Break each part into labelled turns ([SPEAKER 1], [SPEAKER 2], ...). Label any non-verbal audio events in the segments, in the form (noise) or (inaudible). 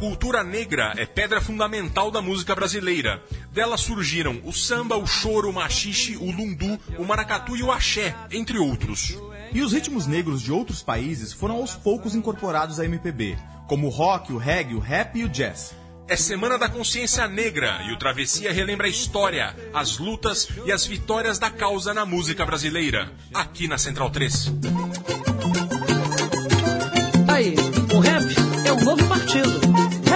[SPEAKER 1] cultura negra é pedra fundamental da música brasileira. Dela surgiram o samba, o choro, o machixe, o lundu, o maracatu e o axé, entre outros.
[SPEAKER 2] E os ritmos negros de outros países foram aos poucos incorporados à MPB, como o rock, o reggae, o rap e o jazz.
[SPEAKER 1] É Semana da Consciência Negra e o Travessia relembra a história, as lutas e as vitórias da causa na música brasileira, aqui na Central 3.
[SPEAKER 3] Aí, o rap é um novo partido.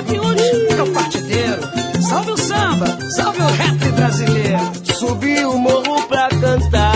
[SPEAKER 3] Rap hoje é o partideiro. Salve o samba, salve o rap brasileiro.
[SPEAKER 4] Subi o morro pra cantar.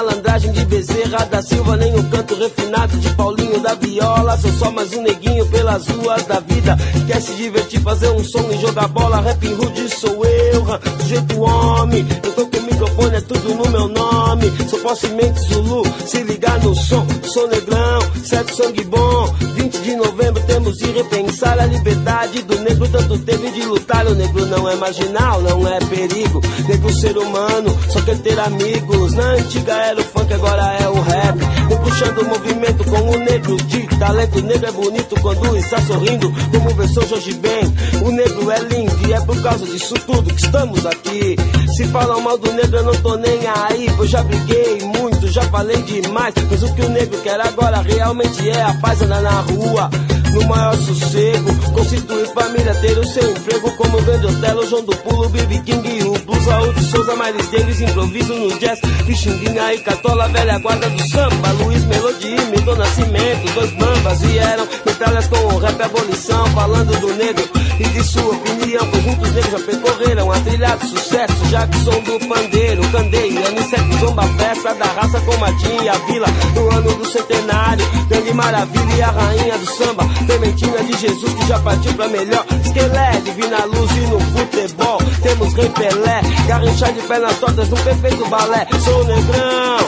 [SPEAKER 4] Malandragem de Bezerra da Silva, nem o canto refinado de Paulinho da Viola. Sou só mais um neguinho pelas ruas da vida. Quer se divertir, fazer um som e jogar bola. Rap rude sou eu, sujeito homem. Eu tô com microfone, é tudo no meu nome. Sou possemente Zulu, se ligar no som. Sou negrão, certo sangue bom. 20 de novembro temos de repensar a liberdade do negro. Tanto teve de lutar. O negro não é marginal, não é perigo. Negro ser humano, só quer ter amigos. Na antiga era o funk, agora é o rap. Vou puxando o movimento com o negro de talento. O negro é bonito quando está sorrindo, como versão Jorge Ben. O negro é lindo e é por causa disso tudo que estamos aqui. Se falam mal do negro, eu não tô nem aí. Pois já briguei muito, já falei demais. Mas o que o negro quer agora realmente é a paz andar na rua. No maior sossego, constituir família, ter o seu emprego como vende Otelo, João do Pulo, Bibi King, o Blues, Raul de Souza, Miles Davis, improviso no jazz, Pixinguinha e Catola, velha guarda do samba, Luiz Melodia, Milton Nascimento, dois mambas vieram, metralhas com o rap abolição, falando do negro. E de sua opinião, pois muitos negros já percorreram a trilha de sucesso, Jackson do Pandeiro, Candeia, Aniceto, Zomba, Festa da Raça com Martim e a Vila, no ano do centenário, Grande Maravilha e a rainha do samba, Clementina de Jesus que já partiu pra melhor, Esquelé, Divina Luz e no futebol, temos Rei Pelé, Garrinchar de pernas tortas no perfeito balé, sou negrão,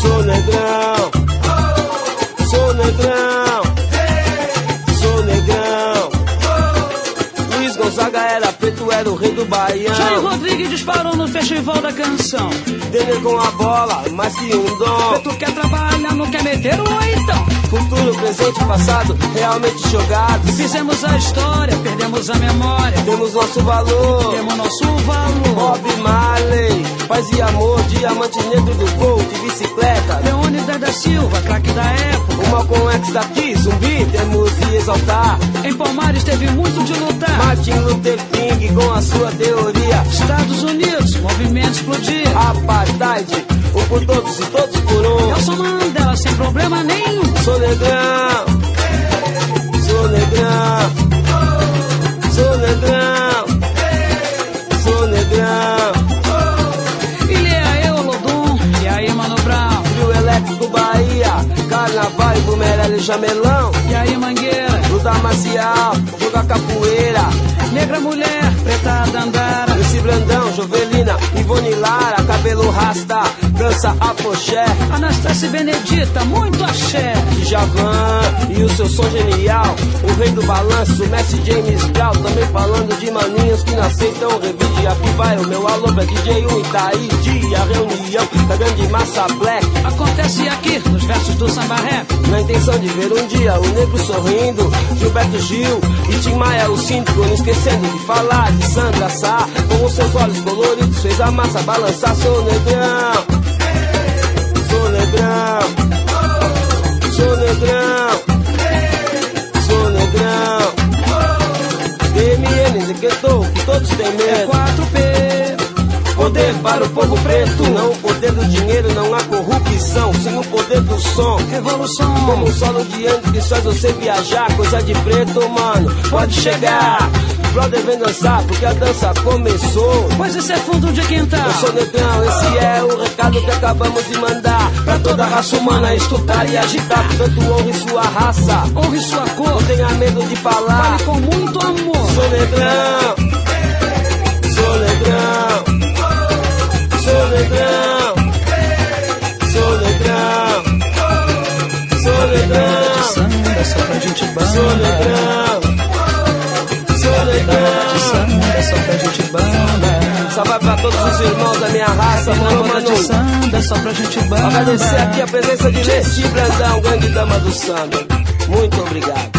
[SPEAKER 4] sou negrão, sou negrão, sou negrão. Luiz Gonzaga era era o rei do
[SPEAKER 3] Jair
[SPEAKER 4] Baião.
[SPEAKER 3] Rodrigues disparou no Festival da Canção.
[SPEAKER 4] Denner com a bola, mais que um dom.
[SPEAKER 3] Tu quer trabalhar, não quer meter o então.
[SPEAKER 4] Futuro, presente passado, realmente jogados.
[SPEAKER 3] Fizemos a história, perdemos a memória.
[SPEAKER 4] Temos nosso valor.
[SPEAKER 3] Temos nosso valor.
[SPEAKER 4] Bob Marley, paz e amor, diamante negro do gol, de bicicleta.
[SPEAKER 3] Leônidas da Silva, craque da época.
[SPEAKER 4] O Malcolm X daqui, zumbi, temos de exaltar.
[SPEAKER 3] Em Palmares teve muito de lutar.
[SPEAKER 4] Martin Luther King com a sua teoria.
[SPEAKER 3] Estados Unidos, movimento explodia.
[SPEAKER 4] Apartheid, um por todos e todos por um.
[SPEAKER 3] Nelson Mandela sem problema nenhum.
[SPEAKER 4] Sou negrão, sou negrão, sou negrão, sou negrão. Bumerelli Jamelão.
[SPEAKER 3] E aí, Mangueira.
[SPEAKER 4] Luta marcial, jogar capoeira.
[SPEAKER 3] Negra mulher, preta dandara.
[SPEAKER 4] Esse Brandão, Jovelina, Ivone Lara, cabelo rasta, dança apoxé.
[SPEAKER 3] Anastácia Benedita, muito axé.
[SPEAKER 4] Djavan e o seu som genial. O rei do balanço, Messi James Brown. Também falando de maninhos que não aceitam revide. Aqui vai o meu alô pra DJ 1 Itaí. Dia, reunião da grande massa black.
[SPEAKER 3] Acontece aqui, nos versos do samba rap.
[SPEAKER 4] Na intenção de ver um dia o negro sorrindo. Gilberto Gil e Tim Maia, o síndico. Não esquecendo de falar de Sandra Sá. Com os seus olhos coloridos, fez a massa balançar. Sou negrão, sou negrão, sou negrão, negrão. DMN decretou que todos têm
[SPEAKER 3] É
[SPEAKER 4] medo.
[SPEAKER 3] 4P.
[SPEAKER 4] Poder para o povo preto, não o poder do dinheiro não há corrupção. Sem o poder do som,
[SPEAKER 3] Revolução.
[SPEAKER 4] como um solo de antes que faz você viajar. Coisa de preto, mano, pode chegar. Brother, vem dançar, porque a dança começou.
[SPEAKER 3] Pois esse é fundo de quintal.
[SPEAKER 4] Eu sou negrão, esse é o recado que acabamos de mandar Pra toda a raça humana escutar e agitar Portanto honre sua raça
[SPEAKER 3] Honre sua cor.
[SPEAKER 4] Não tenha medo de falar
[SPEAKER 3] Fale com muito amor.
[SPEAKER 4] Sou negrão Sou negrão Sou negrão Sou negrão Sou negrão
[SPEAKER 3] Samba só pra gente
[SPEAKER 4] Sou
[SPEAKER 3] banda.
[SPEAKER 4] negrão Sou
[SPEAKER 3] banda.
[SPEAKER 4] Salve pra todos os irmãos da minha raça, mano,
[SPEAKER 3] Banda de
[SPEAKER 4] mano
[SPEAKER 3] samba só pra gente banda.
[SPEAKER 4] Agradecer aqui a presença de Lesti Brandão, grande dama do samba. Muito obrigado.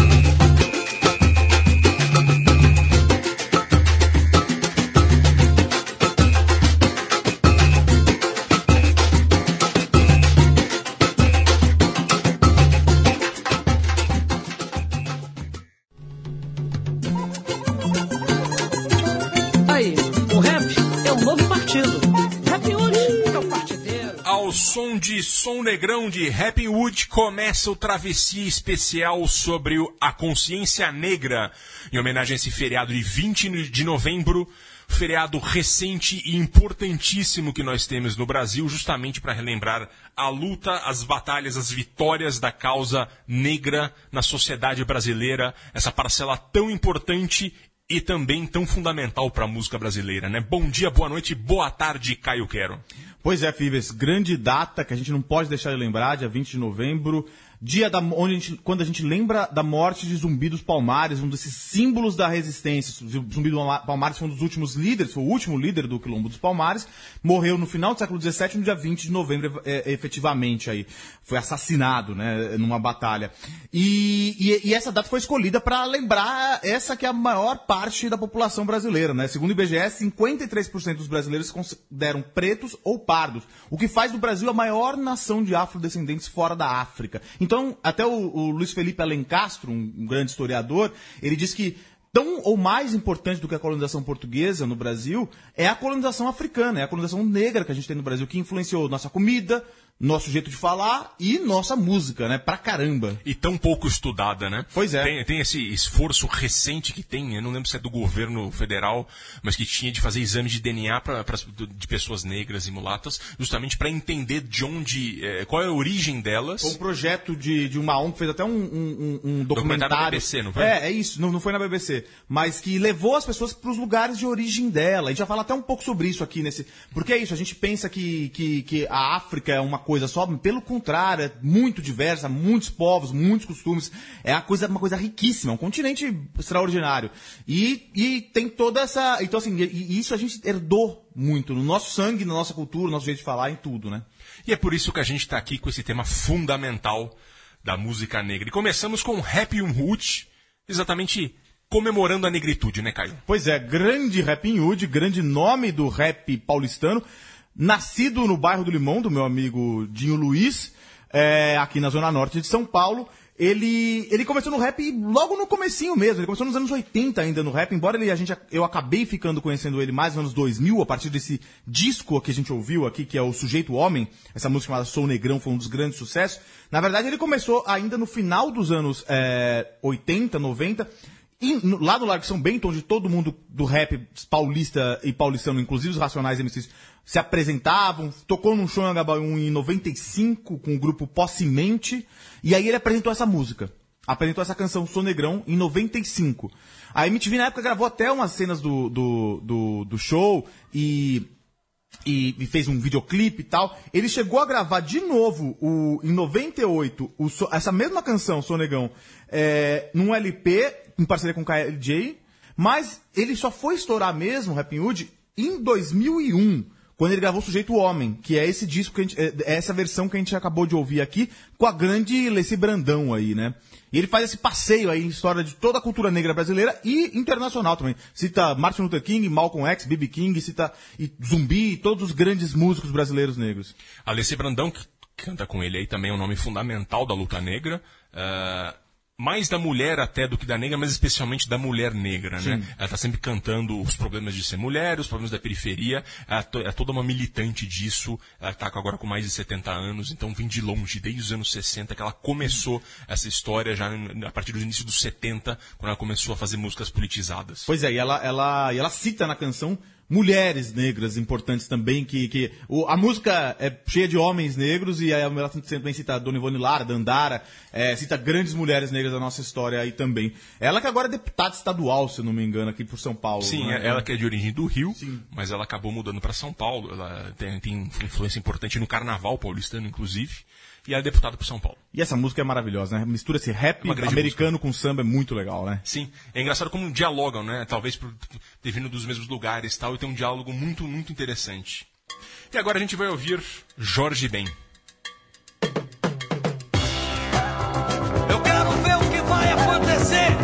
[SPEAKER 1] Som Negrão de Happy Wood começa o travessia especial sobre a consciência negra, em homenagem a esse feriado de 20 de novembro, feriado recente e importantíssimo que nós temos no Brasil, justamente para relembrar a luta, as batalhas, as vitórias da causa negra na sociedade brasileira, essa parcela tão importante e também tão fundamental para a música brasileira, né? Bom dia, boa noite, boa tarde, Caio Quero.
[SPEAKER 2] Pois é, Fibes, grande data que a gente não pode deixar de lembrar, dia 20 de novembro, dia da, onde a gente, quando a gente lembra da morte de Zumbi dos Palmares, um desses símbolos da resistência. Zumbi dos Palmares foi um dos últimos líderes, foi o último líder do Quilombo dos Palmares, morreu no final do século XVII, no dia 20 de novembro, é, efetivamente aí. Foi assassinado, né, numa batalha. E, e, e essa data foi escolhida para lembrar essa que é a maior parte da população brasileira, né? Segundo o IBGE, 53% dos brasileiros se consideram pretos ou pardos, o que faz do Brasil a maior nação de afrodescendentes fora da África. Então, até o, o Luiz Felipe Alencastro, um, um grande historiador, ele diz que tão ou mais importante do que a colonização portuguesa no Brasil é a colonização africana, é a colonização negra que a gente tem no Brasil, que influenciou nossa comida, nosso jeito de falar e nossa música, né? Pra caramba.
[SPEAKER 1] E tão pouco estudada, né?
[SPEAKER 2] Pois é.
[SPEAKER 1] Tem, tem esse esforço recente que tem, eu não lembro se é do governo federal, mas que tinha de fazer exame de DNA pra, pra- de pessoas negras e mulatas, justamente para entender de onde, eh, qual é a origem delas.
[SPEAKER 2] Um projeto de, de uma ONG, fez até um, um, um- um
[SPEAKER 1] Documentário da BBC, não foi?
[SPEAKER 2] É, é isso, não, não foi na BBC. Mas que levou as pessoas para os lugares de origem dela. A gente vai falar até um pouco sobre isso aqui nesse. Porque é isso, a gente pensa que, que, que a África é uma coisa só, pelo contrário, é muito diversa, muitos povos, muitos costumes. É uma coisa, uma coisa riquíssima, um continente extraordinário. E, e tem toda essa. Então, assim, e, e isso a gente herdou muito no nosso sangue, na nossa cultura, no nosso jeito de falar, em tudo, né?
[SPEAKER 1] E é por isso que a gente está aqui com esse tema fundamental da música negra. E começamos com Happy Hood, exatamente comemorando a negritude, né, Caio?
[SPEAKER 2] Pois é, grande Rap Hood, grande nome do rap paulistano, nascido no bairro do Limão, do meu amigo Dinho Luiz, é, aqui na zona norte de São Paulo. Ele, ele começou no rap logo no comecinho mesmo, ele começou nos anos 80 ainda no rap, embora ele, a gente, eu acabei ficando conhecendo ele mais nos anos 2000, a partir desse disco que a gente ouviu aqui, que é o Sujeito Homem, essa música chamada Sou Negrão foi um dos grandes sucessos. Na verdade, ele começou ainda no final dos anos é, 80, 90, e no- lá no Largo São Bento, onde todo mundo do rap paulista e paulistano, inclusive os Racionais MCs, se apresentavam, tocou num show em Agabaú em 95 com o grupo Possimente, e aí ele apresentou essa música. Apresentou essa canção Sou Negrão em 95. A MTV na época gravou até umas cenas do, do, do, do show e e, e fez um videoclipe e tal. Ele chegou a gravar de novo, o, em 98, o, essa mesma canção, Sonegão, é, num LP, em parceria com o KLJ, mas ele só foi estourar mesmo, Rapping Hood, em 2001, quando ele gravou Sujeito Homem, que é esse disco, que a gente, é, é essa versão que a gente acabou de ouvir aqui, com a grande Leci Brandão aí, né? E ele faz esse passeio aí, em história de toda a cultura negra brasileira e internacional também. Cita Martin Luther King, Malcolm X, B.B. King, cita e Zumbi, todos os grandes músicos brasileiros negros.
[SPEAKER 1] Alessia Brandão, que canta com ele aí também, é um nome fundamental da luta negra. Ah, mais da mulher até do que da negra, mas especialmente da mulher negra, né? Ela tá sempre cantando os problemas de ser mulher, os problemas da periferia. Ela é toda uma militante disso. Ela tá agora com mais de 70 anos, então vem de longe, desde os anos 60, que ela começou essa história já a partir do início dos 70, quando ela começou a fazer músicas politizadas.
[SPEAKER 2] Pois é, e ela, ela, e ela cita na canção mulheres negras importantes também, que, que o- a música é cheia de homens negros e aí ela também cita Dona Ivone Lara, Dandara, é, cita grandes mulheres negras da nossa história aí também. Ela que agora é deputada estadual, se eu não me engano, aqui por São Paulo.
[SPEAKER 1] Sim,
[SPEAKER 2] né?
[SPEAKER 1] ela que é de origem do Rio, mas ela acabou mudando para São Paulo. Ela tem, tem influência importante no carnaval paulistano, inclusive. E ela é deputada por São Paulo.
[SPEAKER 2] E essa música é maravilhosa, né? Mistura esse rap
[SPEAKER 1] grande
[SPEAKER 2] americano com samba, é muito legal, né?
[SPEAKER 1] Sim, é engraçado como dialogam, né? Talvez por ter vindo dos mesmos lugares e tal, e tem um diálogo muito, muito interessante. E agora a gente vai ouvir Jorge Ben.
[SPEAKER 5] Eu quero ver o que vai acontecer.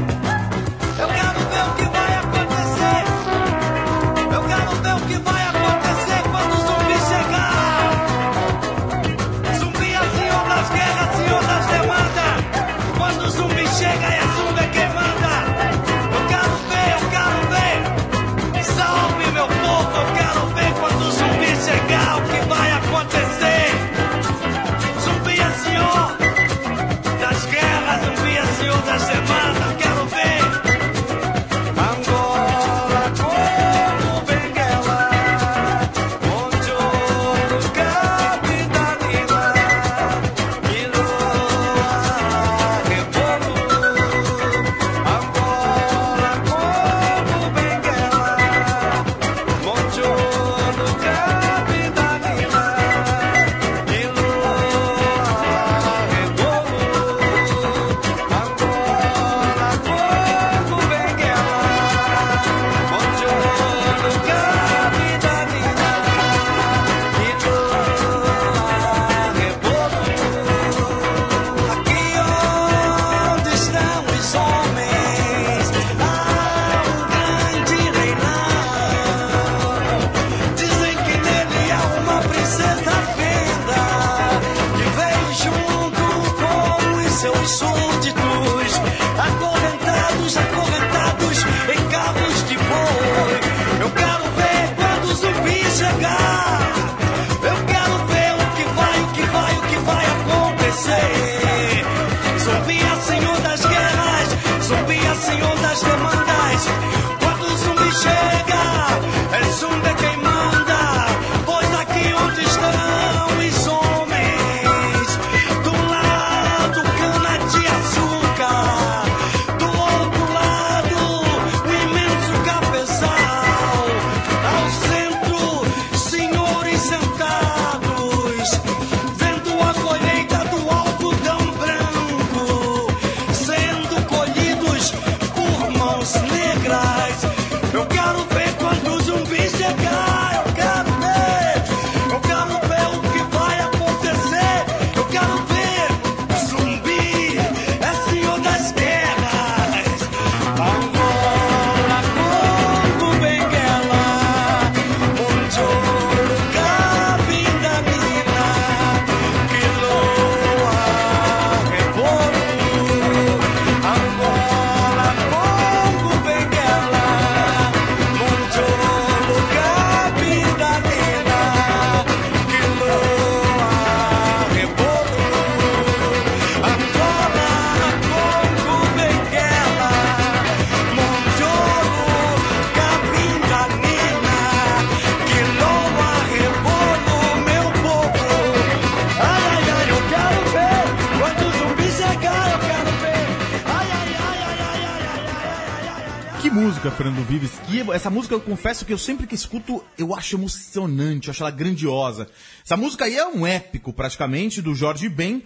[SPEAKER 2] Essa música eu confesso que eu sempre que escuto eu acho emocionante, eu acho ela grandiosa. Essa música aí é um épico praticamente do Jorge Ben,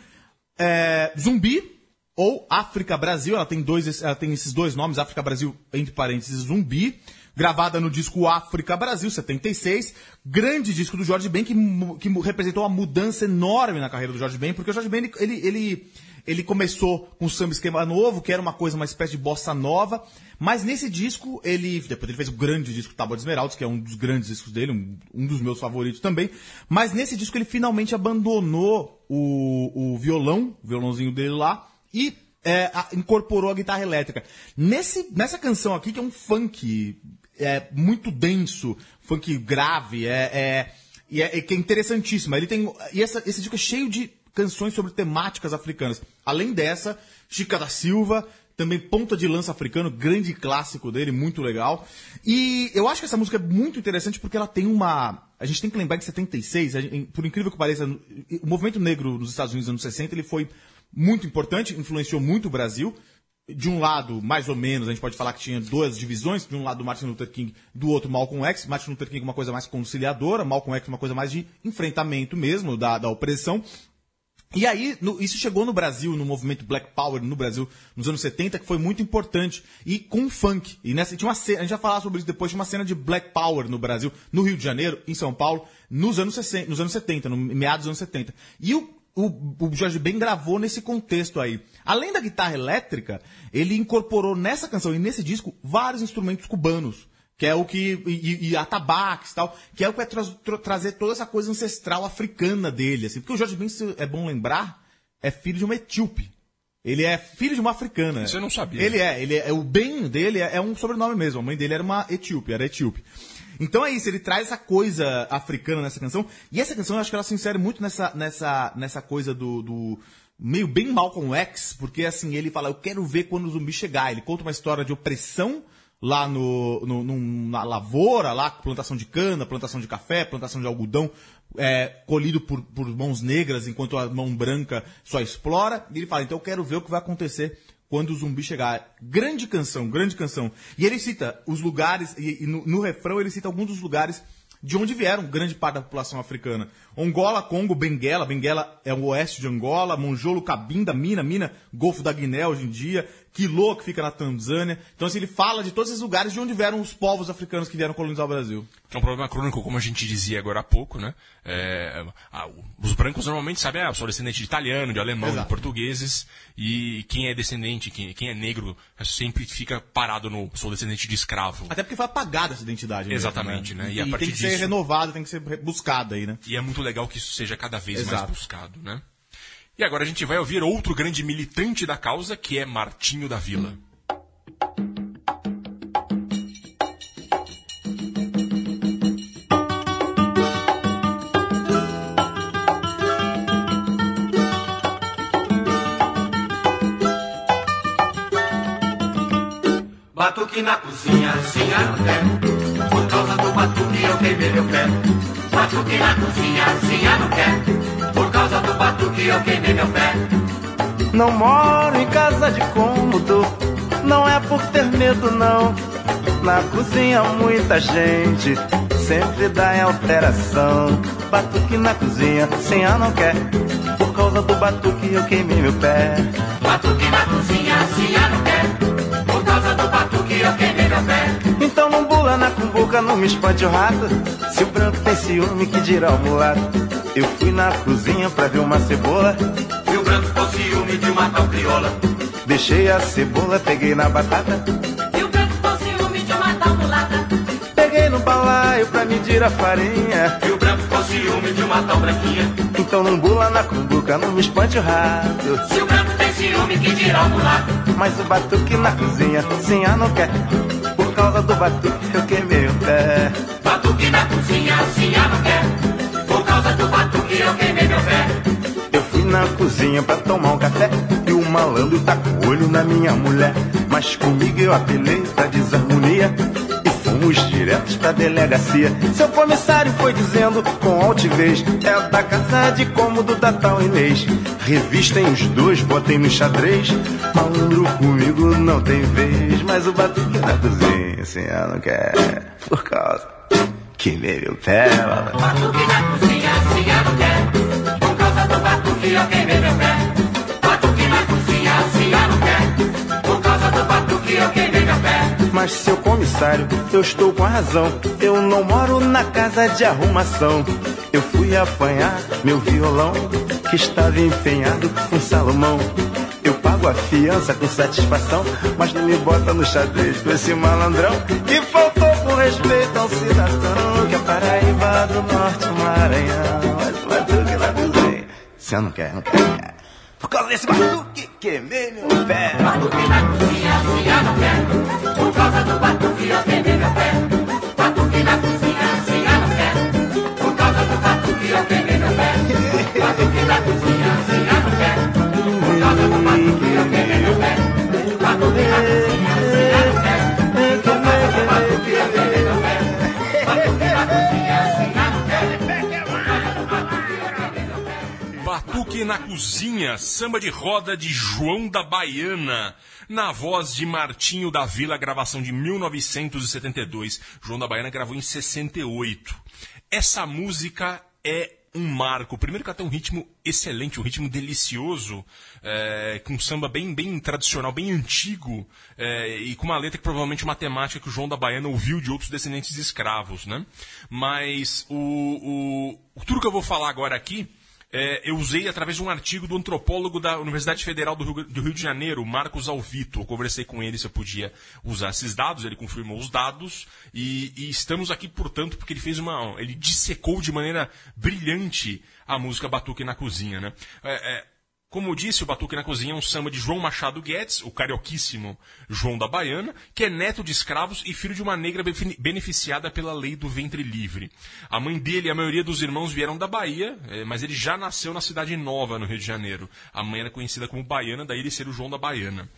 [SPEAKER 2] é, Zumbi ou África Brasil. Ela tem dois, ela tem esses dois nomes, África Brasil entre parênteses Zumbi. Gravada no disco África Brasil, 76. Grande disco do Jorge Ben que, que representou uma mudança enorme na carreira do Jorge Ben, porque o Jorge Ben ele, ele, ele ele começou com o samba esquema novo, que era uma coisa, uma espécie de bossa nova. Mas nesse disco, ele. Depois ele fez o grande disco Tábua de Esmeraldas, que é um dos grandes discos dele, um, um dos meus favoritos também. Mas nesse disco ele finalmente abandonou o, o violão, o violãozinho dele lá, e é, a- incorporou a guitarra elétrica. Nesse, nessa canção aqui, que é um funk é, muito denso, funk grave, é, é, é que é interessantíssima. Ele tem, e essa- esse disco é cheio de canções sobre temáticas africanas. Além dessa, Chica da Silva, também Ponta de Lança Africano, grande clássico dele, muito legal. E eu acho que essa música é muito interessante porque ela tem uma. A gente tem que lembrar que em 76, a gente- por incrível que pareça, o movimento negro nos Estados Unidos nos anos 60 ele foi muito importante, influenciou muito o Brasil. De um lado, mais ou menos, a gente pode falar que tinha duas divisões. De um lado, Martin Luther King, do outro, Malcolm X. Martin Luther King uma coisa mais conciliadora, Malcolm X uma coisa mais de enfrentamento mesmo da, da opressão. E aí, no- isso chegou no Brasil, no movimento Black Power no Brasil, nos anos 70, que foi muito importante. E com funk. E nessa, tinha uma cena, a gente vai falar sobre isso depois, tinha uma cena de Black Power no Brasil, no Rio de Janeiro, em São Paulo, nos anos, 60, nos anos 70, no meados dos anos 70. E o, o, o Jorge Ben gravou nesse contexto aí. Além da guitarra elétrica, ele incorporou nessa canção e nesse disco vários instrumentos cubanos que é o que. E, e atabaques e tal, que é o que vai tra- tra- trazer toda essa coisa ancestral africana dele, assim. Porque o Jorge Ben, é bom lembrar, é filho de uma etíope. Ele é filho de uma africana.
[SPEAKER 1] Eu não sabia.
[SPEAKER 2] Ele é, ele é, o Ben dele é, é um sobrenome mesmo. A mãe dele era uma etíope, era etíope. Então é isso, ele traz essa coisa africana nessa canção. E essa canção eu acho que ela se insere muito nessa, nessa, nessa coisa do, do meio bem Malcolm X, porque assim, ele fala, eu quero ver quando o zumbi chegar. Ele conta uma história de opressão lá no, no- na lavoura, lá, plantação de cana, plantação de café, plantação de algodão, é, colhido por, por mãos negras, enquanto a mão branca só explora. E ele fala, então eu quero ver o que vai acontecer quando o zumbi chegar. Grande canção, grande canção. E ele cita os lugares, e, e no, no refrão ele cita alguns dos lugares de onde vieram grande parte da população africana. Angola, Congo, Benguela, Benguela é o oeste de Angola, Monjolo, Cabinda, Mina, Mina, Golfo da Guiné hoje em dia, Quilô, que fica na Tanzânia. Então, assim, ele fala de todos esses lugares de onde vieram os povos africanos que vieram colonizar o Brasil.
[SPEAKER 1] É um problema crônico, como a gente dizia agora há pouco, né? É, ah, os brancos normalmente sabem, ah, sou descendente de italiano, de alemão,
[SPEAKER 2] Exato.
[SPEAKER 1] de portugueses, e quem é descendente, quem, quem é negro, sempre fica parado no sou descendente de escravo.
[SPEAKER 2] Até porque foi apagada essa identidade. mesmo,
[SPEAKER 1] Exatamente, né?
[SPEAKER 2] E,
[SPEAKER 1] E a partir
[SPEAKER 2] tem que ser
[SPEAKER 1] disso-
[SPEAKER 2] renovada, tem que ser buscada aí, né?
[SPEAKER 1] E é muito legal que isso seja cada vez mais
[SPEAKER 2] Exato.
[SPEAKER 1] buscado, né? E agora a gente vai ouvir outro grande militante da causa, que é Martinho da Vila.
[SPEAKER 6] Batuque na cozinha, sim, não quero. Por causa do batuque eu queimei meu pé. Batuque na cozinha, sim, não quero. Do batuque eu queimei meu pé.
[SPEAKER 7] Não moro em casa de cômodo, não é por ter medo não. Na cozinha muita gente sempre dá em alteração. Batuque na cozinha, sem a não quer. Por causa do batuque eu queimei meu pé.
[SPEAKER 6] Batuque na cozinha, eu não quero. Por causa do batuque eu queimei meu pé.
[SPEAKER 7] Então não bula na cumbuca, não me espante o rato. Se o branco tem ciúme, que dirá o mulato. Eu fui na cozinha pra ver uma cebola.
[SPEAKER 6] E o branco com ciúme de uma tal crioula.
[SPEAKER 7] Deixei a cebola, peguei na batata.
[SPEAKER 8] E o branco com ciúme de uma tal mulata.
[SPEAKER 7] Peguei no balaio pra medir a farinha.
[SPEAKER 6] E o branco com ciúme de uma tal branquinha.
[SPEAKER 7] Então não bula na cumbuca, não me espante o rato.
[SPEAKER 6] Se o branco tem ciúme, que dirá o mulato.
[SPEAKER 7] Mas o batuque na cozinha, sim, a não quer. Por causa do batuque eu queimei o pé.
[SPEAKER 6] Batuque na cozinha, sim, eu não quero. Por causa do batuque eu queimei meu pé.
[SPEAKER 7] Eu fui na cozinha pra tomar um café E o malandro tá com o olho na minha mulher. Mas comigo eu apelei pra desarmonia E fomos diretos pra delegacia. Seu comissário foi dizendo com altivez É da casa de cômodo da tal Inês. Revistem os dois, botem no xadrez Malandro comigo não tem vez. Mas o batuque na cozinha, assim, eu não quer Por causa que meu pé malandro.
[SPEAKER 6] Batuque na cozinha, sim, eu não quero. Por causa do batuque eu queimei meu pé. Batuque na cozinha, sim, eu não quero. Por causa do batuque eu queimei meu pé.
[SPEAKER 7] Mas seu comissário, eu estou com a razão. Eu não moro na casa de arrumação. Eu fui apanhar meu violão, que estava empenhado com Salomão. Eu pago a fiança com satisfação, mas não me bota no xadrez com esse malandrão que faltou respeito ao cidadão que é Paraíba do Norte Maranhão. Mas batuque lá. Se eu não quer, não quer. Por causa desse batuque, queimei meu pé.
[SPEAKER 6] Batuque na cozinha, assim não quero. Por causa do batuque eu queimei meu pé. Batuque na cozinha, assim eu não quero. Por causa do batuque eu queimei meu pé. Batuque na cozinha, assim não quero. Por causa do batuque eu queimei meu pé. Batuque na cozinha, assim não quero. Por causa do batuque eu queimei meu pé. Na Cozinha,
[SPEAKER 1] samba de roda de João da Baiana, na voz de Martinho da Vila, gravação de 1972. João da Baiana gravou em 68. Essa música é um marco. Primeiro que ela tem um ritmo excelente, um ritmo delicioso, é, com um samba bem, bem tradicional, bem antigo, é, e com uma letra que provavelmente uma temática que o João da Baiana ouviu de outros descendentes de escravos, né? Mas o, o, tudo que eu vou falar agora aqui é, eu usei através de um artigo do antropólogo da Universidade Federal do Rio, do Rio de Janeiro, Marcos Alvito. Eu conversei com ele se eu podia usar esses dados, ele confirmou os dados e, e estamos aqui, portanto, porque ele fez uma. ele dissecou de maneira brilhante a música Batuque na Cozinha. Né? É, é, como disse, o Batuque na Cozinha é um samba de João Machado Guedes, o carioquíssimo João da Baiana, que é neto de escravos e filho de uma negra beneficiada pela lei do ventre livre. A mãe dele e a maioria dos irmãos vieram da Bahia, eh, mas ele já nasceu na Cidade Nova, no Rio de Janeiro. A mãe era conhecida como Baiana, daí ele ser o João da Baiana.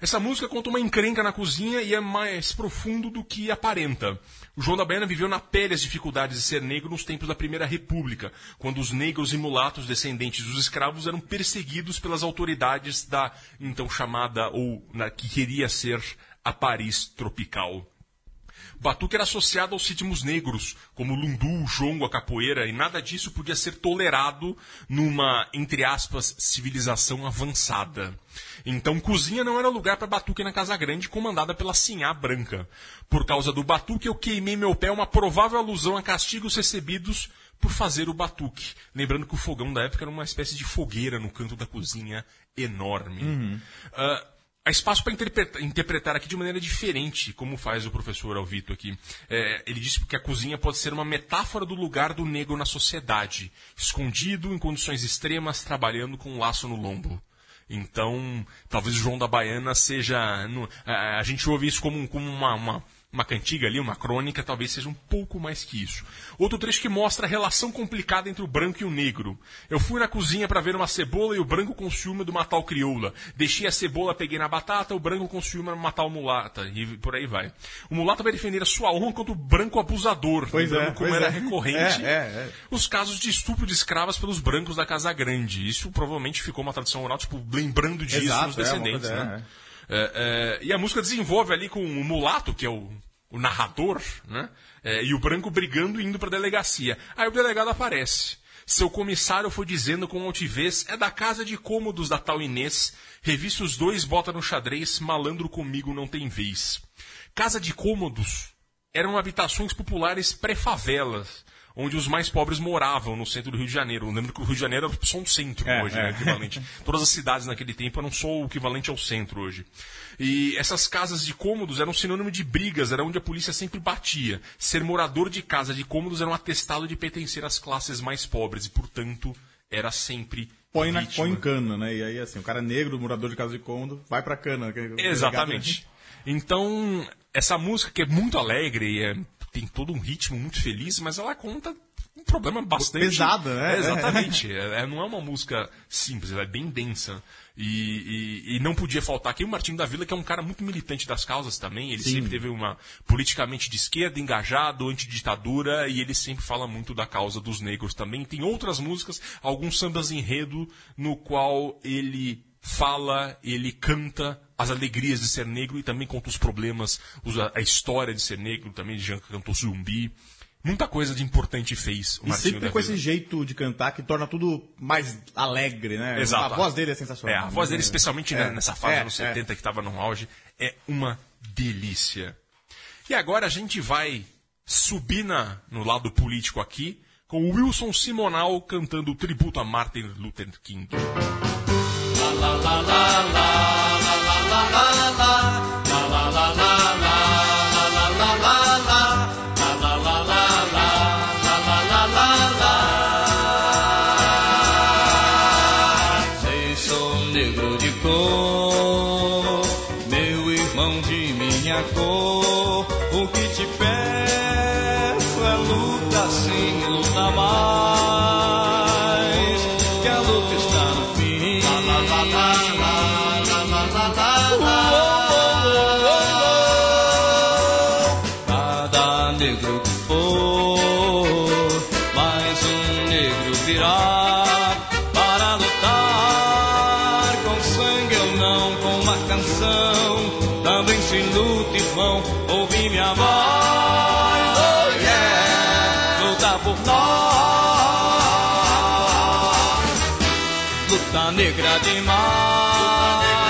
[SPEAKER 1] Essa música conta uma encrenca na cozinha e é mais profundo do que aparenta. O João da Baiana viveu na pele as dificuldades de ser negro nos tempos da Primeira República, quando os negros e mulatos descendentes dos escravos eram perseguidos pelas autoridades da então chamada, ou na, que queria ser, a Paris tropical. Batuque era associado aos ritmos negros, como lundu, jongo, a capoeira, e nada disso podia ser tolerado numa, entre aspas, civilização avançada. Então, cozinha não era lugar para batuque na Casa Grande, comandada pela Sinhá Branca. Por causa do batuque, eu queimei meu pé, uma provável alusão a castigos recebidos por fazer o batuque. Lembrando que o fogão da época era uma espécie de fogueira no canto da cozinha enorme. Ah, Há espaço para interpretar, interpretar aqui de maneira diferente, como faz o professor Alvito aqui. É, ele disse que a cozinha pode ser uma metáfora do lugar do negro na sociedade, escondido em condições extremas, trabalhando com um laço no lombo. Então, talvez o João da Baiana seja. no- a, a gente ouve isso como, como uma, uma, uma cantiga ali, uma crônica, talvez seja um pouco mais que isso. Outro trecho que mostra a relação complicada entre o branco e o negro. Eu fui na cozinha para ver uma cebola e o branco com ciúme do matar o crioula. Deixei a cebola, peguei na batata, o branco com ciúme matar o mulata. E por aí vai. O mulata vai defender a sua honra contra o branco abusador.
[SPEAKER 2] Pois
[SPEAKER 1] lembrando
[SPEAKER 2] é,
[SPEAKER 1] como
[SPEAKER 2] pois
[SPEAKER 1] era
[SPEAKER 2] é.
[SPEAKER 1] recorrente
[SPEAKER 2] É, é, é.
[SPEAKER 1] os casos de estupro de escravas pelos brancos da Casa Grande. Isso provavelmente ficou uma tradição oral, tipo, lembrando disso
[SPEAKER 2] Exato,
[SPEAKER 1] nos
[SPEAKER 2] é, uma
[SPEAKER 1] descendentes, né? É, é, e a música desenvolve ali com o mulato, que é o, o narrador, né? É, e o branco brigando e indo pra delegacia. Aí o delegado aparece. Seu comissário foi dizendo com altivez, é da casa de cômodos da tal Inês. Revista os dois, bota no xadrez, malandro comigo não tem vez. Casa de cômodos eram habitações populares pré-favelas, onde os mais pobres moravam no centro do Rio de Janeiro. Eu lembro que o Rio de Janeiro era só um centro
[SPEAKER 2] É,
[SPEAKER 1] hoje,
[SPEAKER 2] é.
[SPEAKER 1] né, equivalente. (laughs) Todas as cidades naquele tempo eram só o equivalente ao centro hoje. E essas casas de cômodos eram sinônimo de brigas, era onde a polícia sempre batia. Ser morador de casa de cômodos era um atestado de pertencer às classes mais pobres e, portanto, era sempre
[SPEAKER 2] Põe, na, põe em cana, né? E aí, assim, o cara negro, morador de casa de cômodo, vai pra cana. delegado-
[SPEAKER 1] Exatamente. Então, essa música que é muito alegre e é- tem todo um ritmo muito feliz, mas ela conta um problema bastante
[SPEAKER 2] Pesada, né?
[SPEAKER 1] É, exatamente. (laughs) É, é- não é uma música simples, ela é bem densa. E, e- e não podia faltar aqui o Martinho da Vila, que é um cara muito militante das causas também. Ele
[SPEAKER 2] Sim.
[SPEAKER 1] sempre teve uma politicamente de esquerda, engajado, antiditadura, e ele sempre fala muito da causa dos negros também. Tem outras músicas, alguns sambas enredo, no qual ele fala, ele canta as alegrias de ser negro e também conta os problemas, a, história de ser negro também, já cantou zumbi. Muita coisa de importante fez o
[SPEAKER 2] E
[SPEAKER 1] Martinho
[SPEAKER 2] sempre com esse jeito de cantar que torna tudo mais alegre, né?
[SPEAKER 1] Exato.
[SPEAKER 2] A voz dele é sensacional.
[SPEAKER 1] É, a voz dele, especialmente né,
[SPEAKER 2] É,
[SPEAKER 1] nessa fase
[SPEAKER 2] é,
[SPEAKER 1] dos
[SPEAKER 2] é.
[SPEAKER 1] 70 que estava no auge, é uma delícia. E agora a gente vai subir na, no lado político aqui com o Wilson Simonal cantando o tributo a Martin Luther King.
[SPEAKER 5] Sei, sou
[SPEAKER 9] negra demais.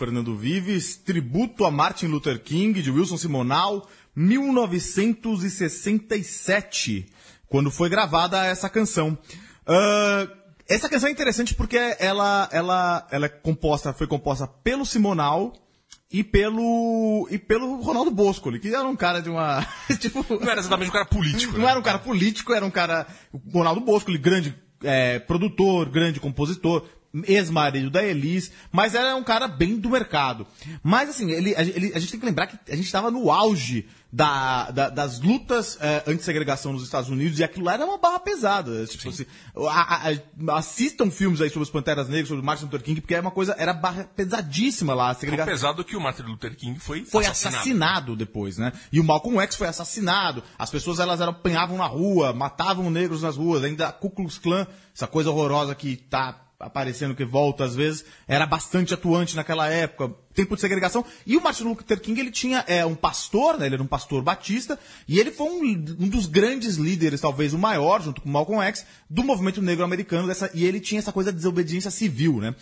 [SPEAKER 2] Fernando Vives, tributo a Martin Luther King, de Wilson Simonal, 1967, quando foi gravada essa canção. Ah, essa canção é interessante porque ela, ela, ela é composta, foi composta pelo Simonal e pelo, e pelo Ronaldo Boscoli, que era um cara de uma... (laughs) tipo,
[SPEAKER 1] Não era exatamente um cara político.
[SPEAKER 2] não
[SPEAKER 1] né?
[SPEAKER 2] era um cara político, era um cara. O Ronaldo Bosco, grande é, produtor, grande compositor, ex-marido da Elis, mas era um cara bem do mercado. Mas assim, ele, a, ele- a gente tem que lembrar que a gente estava no auge da- da- das lutas é, anti-segregação nos Estados Unidos e aquilo lá era uma barra pesada. Tipo assim, a- a- assistam filmes aí sobre os Panteras Negras, sobre o Martin Luther King, porque era uma coisa, era barra pesadíssima lá, a segregação
[SPEAKER 1] pesado que o Martin Luther King foi,
[SPEAKER 2] foi assassinado. depois, né? E o Malcolm X foi assassinado. As pessoas elas eram, apanhavam na rua, matavam negros nas ruas. Ainda a Ku Klux Klan, essa coisa horrorosa que tá aparecendo que volta às vezes, era bastante atuante naquela época. Tempo de segregação. E o Martin Luther King, ele tinha é, um pastor, né? Ele era um pastor batista. E ele foi um, um dos grandes líderes, talvez o maior, junto com Malcolm X, do movimento negro americano. Dessa, e ele tinha essa coisa de desobediência civil, né?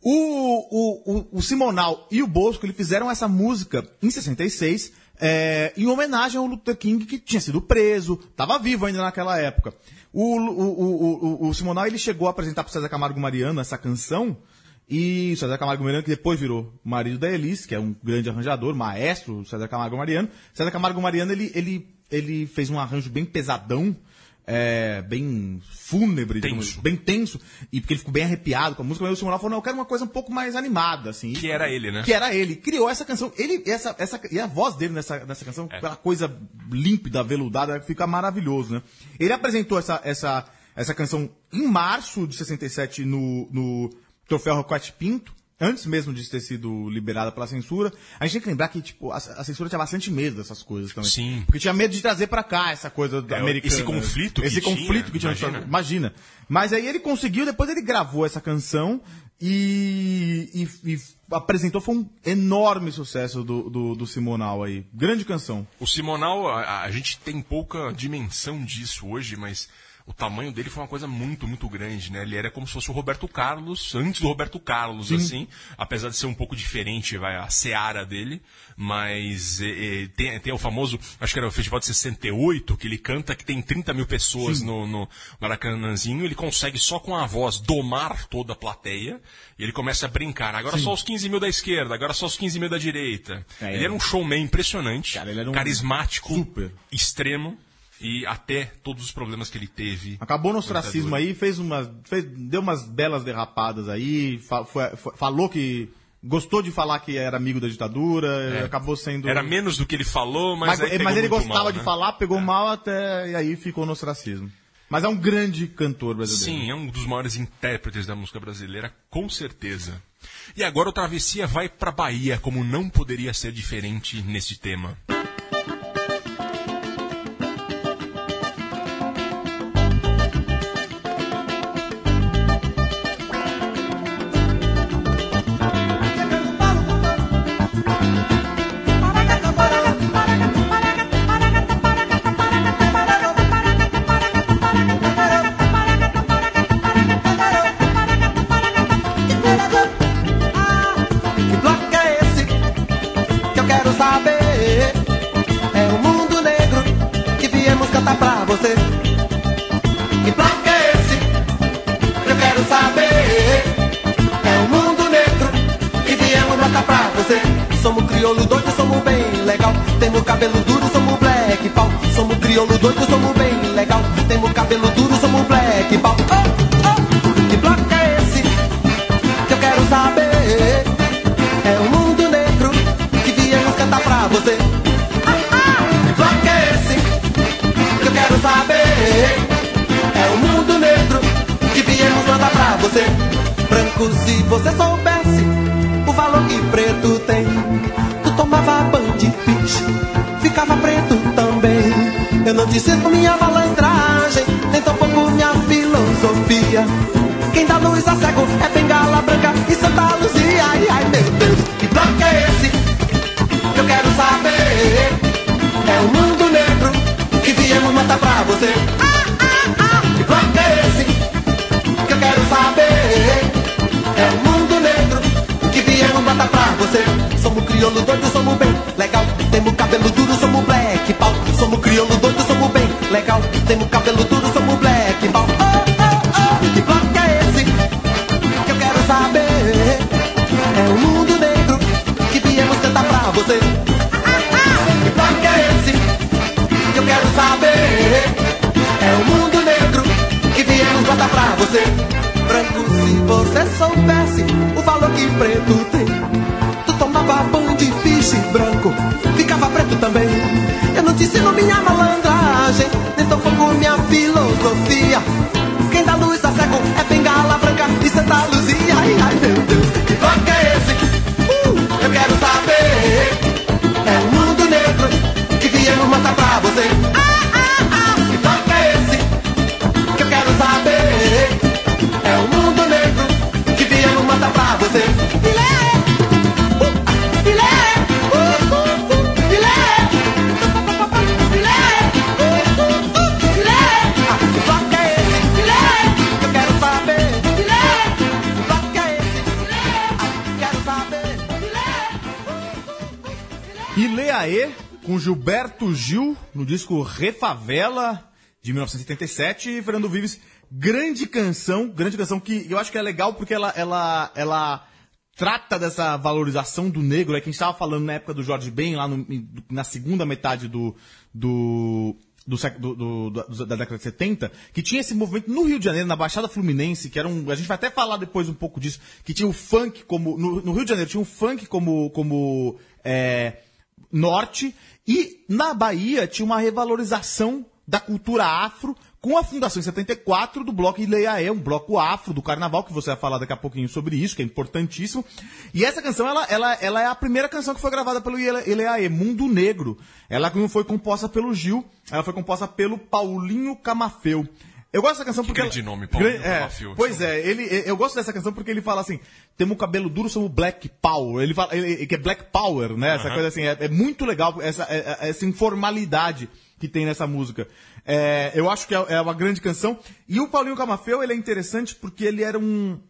[SPEAKER 2] O, o, o, o Simonal e o Bosco, ele fizeram essa música em 66, é, em homenagem ao Luther King, que tinha sido preso, estava vivo ainda naquela época. O, o, o, o, Simonal, ele chegou a apresentar para o César Camargo Mariano essa canção, e o César Camargo Mariano, que depois virou marido da Elis, que é um grande arranjador, maestro, César Camargo Mariano. César Camargo Mariano, ele, ele, ele fez um arranjo bem pesadão, é, bem fúnebre,
[SPEAKER 1] Tenso.
[SPEAKER 2] bem tenso, e porque ele ficou bem arrepiado com a música, mas o Simonal falou, não, eu quero uma coisa um pouco mais animada, assim.
[SPEAKER 1] Que era ele, né?
[SPEAKER 2] Que era ele. Criou essa canção. Ele, essa, essa, e a voz dele nessa, nessa canção,
[SPEAKER 1] É.
[SPEAKER 2] aquela coisa límpida, veludada, fica maravilhoso, né? Ele apresentou essa, essa, essa canção em março de 67 no, no Troféu Roquete Pinto, antes mesmo de ter sido liberada pela censura. A gente tem que lembrar que, tipo, a, a censura tinha bastante medo dessas coisas também.
[SPEAKER 1] Sim.
[SPEAKER 2] Porque tinha medo de trazer pra cá essa coisa
[SPEAKER 1] É,
[SPEAKER 2] americana.
[SPEAKER 1] esse conflito que
[SPEAKER 2] Esse
[SPEAKER 1] tinha,
[SPEAKER 2] conflito que tinha.
[SPEAKER 1] imagina.
[SPEAKER 2] Imagina. Mas aí ele conseguiu, depois ele gravou essa canção e, e- e apresentou, foi um enorme sucesso do, do, do Simonal aí. Grande canção.
[SPEAKER 1] O Simonal, a, a gente tem pouca dimensão disso hoje, mas o tamanho dele foi uma coisa muito, muito grande, né? Ele era como se fosse o Roberto Carlos, antes do Roberto Carlos,
[SPEAKER 2] Sim.
[SPEAKER 1] assim, apesar de ser um pouco diferente, vai, a seara dele, mas tem, tem o famoso, acho que era o Festival de 68, que ele canta que tem 30 mil pessoas
[SPEAKER 2] Sim.
[SPEAKER 1] no, no Maracanãzinho, ele consegue só com a voz domar toda a plateia, e ele começa a brincar, agora
[SPEAKER 2] Sim.
[SPEAKER 1] só os 15 mil da esquerda, agora só os 15 mil da direita.
[SPEAKER 2] É,
[SPEAKER 1] ele
[SPEAKER 2] é.
[SPEAKER 1] era um showman impressionante,
[SPEAKER 2] um
[SPEAKER 1] carismático,
[SPEAKER 2] super.
[SPEAKER 1] extremo, e até todos os problemas que ele teve.
[SPEAKER 2] Acabou no ostracismo aí, fez umas, fez, deu umas belas derrapadas aí, fa- foi- foi- falou que gostou de falar que era amigo da ditadura,
[SPEAKER 1] É.
[SPEAKER 2] acabou sendo.
[SPEAKER 1] Era menos do que ele falou, mas,
[SPEAKER 2] mas,
[SPEAKER 1] pegou
[SPEAKER 2] mas ele gostava
[SPEAKER 1] mal,
[SPEAKER 2] de
[SPEAKER 1] né?
[SPEAKER 2] falar, pegou mal até e aí ficou no ostracismo. Mas é um grande cantor brasileiro.
[SPEAKER 1] Sim, é um dos maiores intérpretes da música brasileira, com certeza. E agora o Travessia vai pra Bahia, como não poderia ser diferente nesse tema.
[SPEAKER 10] Cabelo duro, somos black pau. Somos crioulo doido, somos bem legal. Temos cabelo duro, somos black pau. Oh, oh. Que bloco é esse que eu quero saber? É o mundo negro que viemos cantar pra você. Que bloco é esse que eu quero saber? É o mundo negro que viemos mandar pra você. Branco, se você soubesse o valor que preto tem, tomava banho de piche, ficava preto também. Eu não te sinto minha malandragem, nem tampouco minha filosofia. Quem dá luz a cego é bengala branca e Santa Luzia. Ai, ai, meu Deus, que bloco é esse? Eu quero saber. É o mundo negro que viemos matar pra você. Crioulo doido, somos bem legal. Temos cabelo duro, somos black pau. Somos crioulo doido, somos bem legal. Temos cabelo duro, somos black pau. Oh, oh, oh, que bloco é esse? Que eu quero saber. É o mundo negro que viemos cantar pra você. Que bloco é esse? Que eu quero saber. É o mundo negro que viemos botar pra você. Branco, se você soubesse o valor que preto minha malandragem, nem tampouco minha filosofia.
[SPEAKER 2] Gilberto Gil, no disco Refavela, de 1977, e Fernando Vives, grande canção, grande canção que eu acho que é legal porque ela, ela, ela trata dessa valorização do negro, é que a gente estava falando na época do Jorge Ben, lá no- na segunda metade do, do, do, do- do- da década de 70, que tinha esse movimento no Rio de Janeiro, na Baixada Fluminense, que era um. A gente vai até falar depois um pouco disso, que tinha o funk como. No, no Rio de Janeiro tinha o funk como. como é, norte, e na Bahia tinha uma revalorização da cultura afro com a fundação em 74 do bloco Ileaê, um bloco afro do carnaval, que você vai falar daqui a pouquinho sobre isso, que é importantíssimo. E essa canção, ela, ela, ela é a primeira canção que foi gravada pelo Ile- Ileaê, Mundo Negro. Ela não foi composta pelo Gil, ela foi composta pelo Paulinho Camafeu. Eu gosto dessa canção porque.
[SPEAKER 1] grande
[SPEAKER 2] ela-
[SPEAKER 1] nome, Paulinho
[SPEAKER 2] Gran- é,
[SPEAKER 1] Camafeu.
[SPEAKER 2] Pois é, ele, eu gosto dessa canção porque ele fala assim: temos cabelo duro, somos Black Power. Ele fala ele- que é Black Power, né? Essa
[SPEAKER 1] Aham.
[SPEAKER 2] coisa assim, é, é muito legal essa, é- é- essa informalidade que tem nessa música. É, eu acho que é, é uma grande canção. E o Paulinho Camafeu, ele é interessante porque ele era um,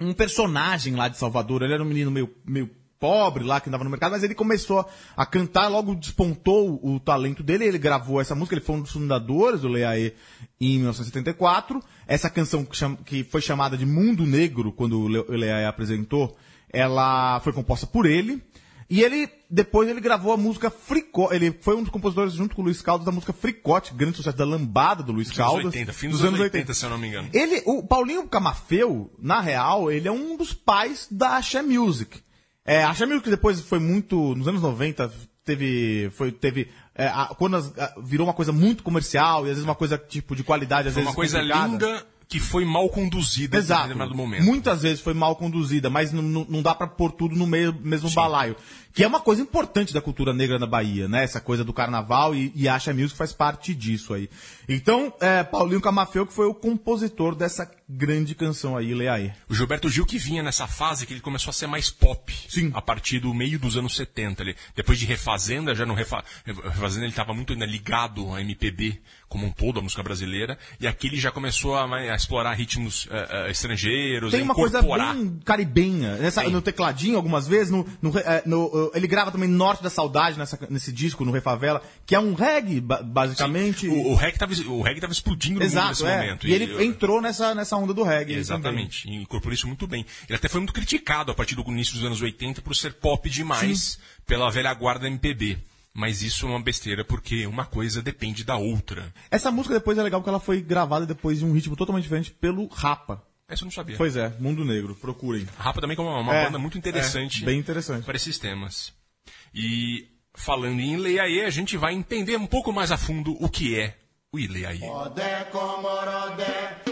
[SPEAKER 2] um personagem lá de Salvador. Ele era um menino meio, meio pobre lá que andava no mercado, mas ele começou a cantar, logo despontou o talento dele, ele gravou essa música, ele foi um dos fundadores do Leaê em 1974. Essa canção que, que foi chamada de Mundo Negro, quando o Le- o Leaê apresentou, ela foi composta por ele. E ele, depois ele gravou a música Fricote, ele foi um dos compositores junto com o Luiz Caldas da música Fricote, grande sucesso da lambada do Luiz
[SPEAKER 1] Dos anos
[SPEAKER 2] Caldas.
[SPEAKER 1] 80, fim dos, anos 80, se eu não me engano.
[SPEAKER 2] Ele, o Paulinho Camafeu, na real, ele é um dos pais da Axé Music. É, a Axé Music depois foi muito, nos anos 90, teve, foi, teve, é, a- quando as- a- virou uma coisa muito comercial e às vezes uma coisa tipo de qualidade, às
[SPEAKER 1] Foi
[SPEAKER 2] vezes
[SPEAKER 1] uma coisa
[SPEAKER 2] complicada.
[SPEAKER 1] linda que foi mal conduzida em
[SPEAKER 2] Exato.
[SPEAKER 1] determinado momento.
[SPEAKER 2] Muitas vezes foi mal conduzida, mas não, dá pra pôr tudo no meio, mesmo balaio. Que é uma coisa importante da cultura negra na Bahia, né? Essa coisa do carnaval e, e Acha Music faz parte disso aí. Então, é, Paulinho Camafeu, que foi o compositor dessa grande canção aí, Leaê.
[SPEAKER 1] O Gilberto Gil que vinha nessa fase que ele começou a ser mais pop.
[SPEAKER 2] Sim.
[SPEAKER 1] A partir do meio dos anos 70. Ele, depois de Refazenda, já no Refa, Refazenda ele estava muito ainda ligado à MPB como um todo, a música brasileira. E aqui ele já começou a, a explorar ritmos eh, eh, estrangeiros,
[SPEAKER 2] Tem uma coisa
[SPEAKER 1] incorporar.
[SPEAKER 2] bem caribenha. Nessa- no tecladinho, algumas vezes. No, no, é, no, uh, ele grava também Norte da Saudade nessa- nesse disco, no Refavela, que é um reggae, ba- basicamente.
[SPEAKER 1] O, o reggae estava o reggae tava explodindo no mundo
[SPEAKER 2] Exato,
[SPEAKER 1] nesse
[SPEAKER 2] é.
[SPEAKER 1] momento.
[SPEAKER 2] E ele entrou nessa, nessa onda do reggae.
[SPEAKER 1] Exatamente, e incorporou isso muito bem. Ele até foi muito criticado a partir do início dos anos 80 por ser pop demais pela velha guarda MPB. Mas isso é uma besteira porque uma coisa depende da outra.
[SPEAKER 2] Essa música depois é legal porque ela foi gravada depois de um ritmo totalmente diferente pelo Rapa.
[SPEAKER 1] Essa eu não sabia.
[SPEAKER 2] Pois é, Mundo Negro, procurem.
[SPEAKER 1] A Rapa também que é uma, uma
[SPEAKER 2] É,
[SPEAKER 1] banda muito interessante
[SPEAKER 2] é, bem interessante.
[SPEAKER 1] para esses temas. E falando em Ileaê, a gente vai entender um pouco mais a fundo o que é o Ileaê.
[SPEAKER 5] Odé comorodé, odé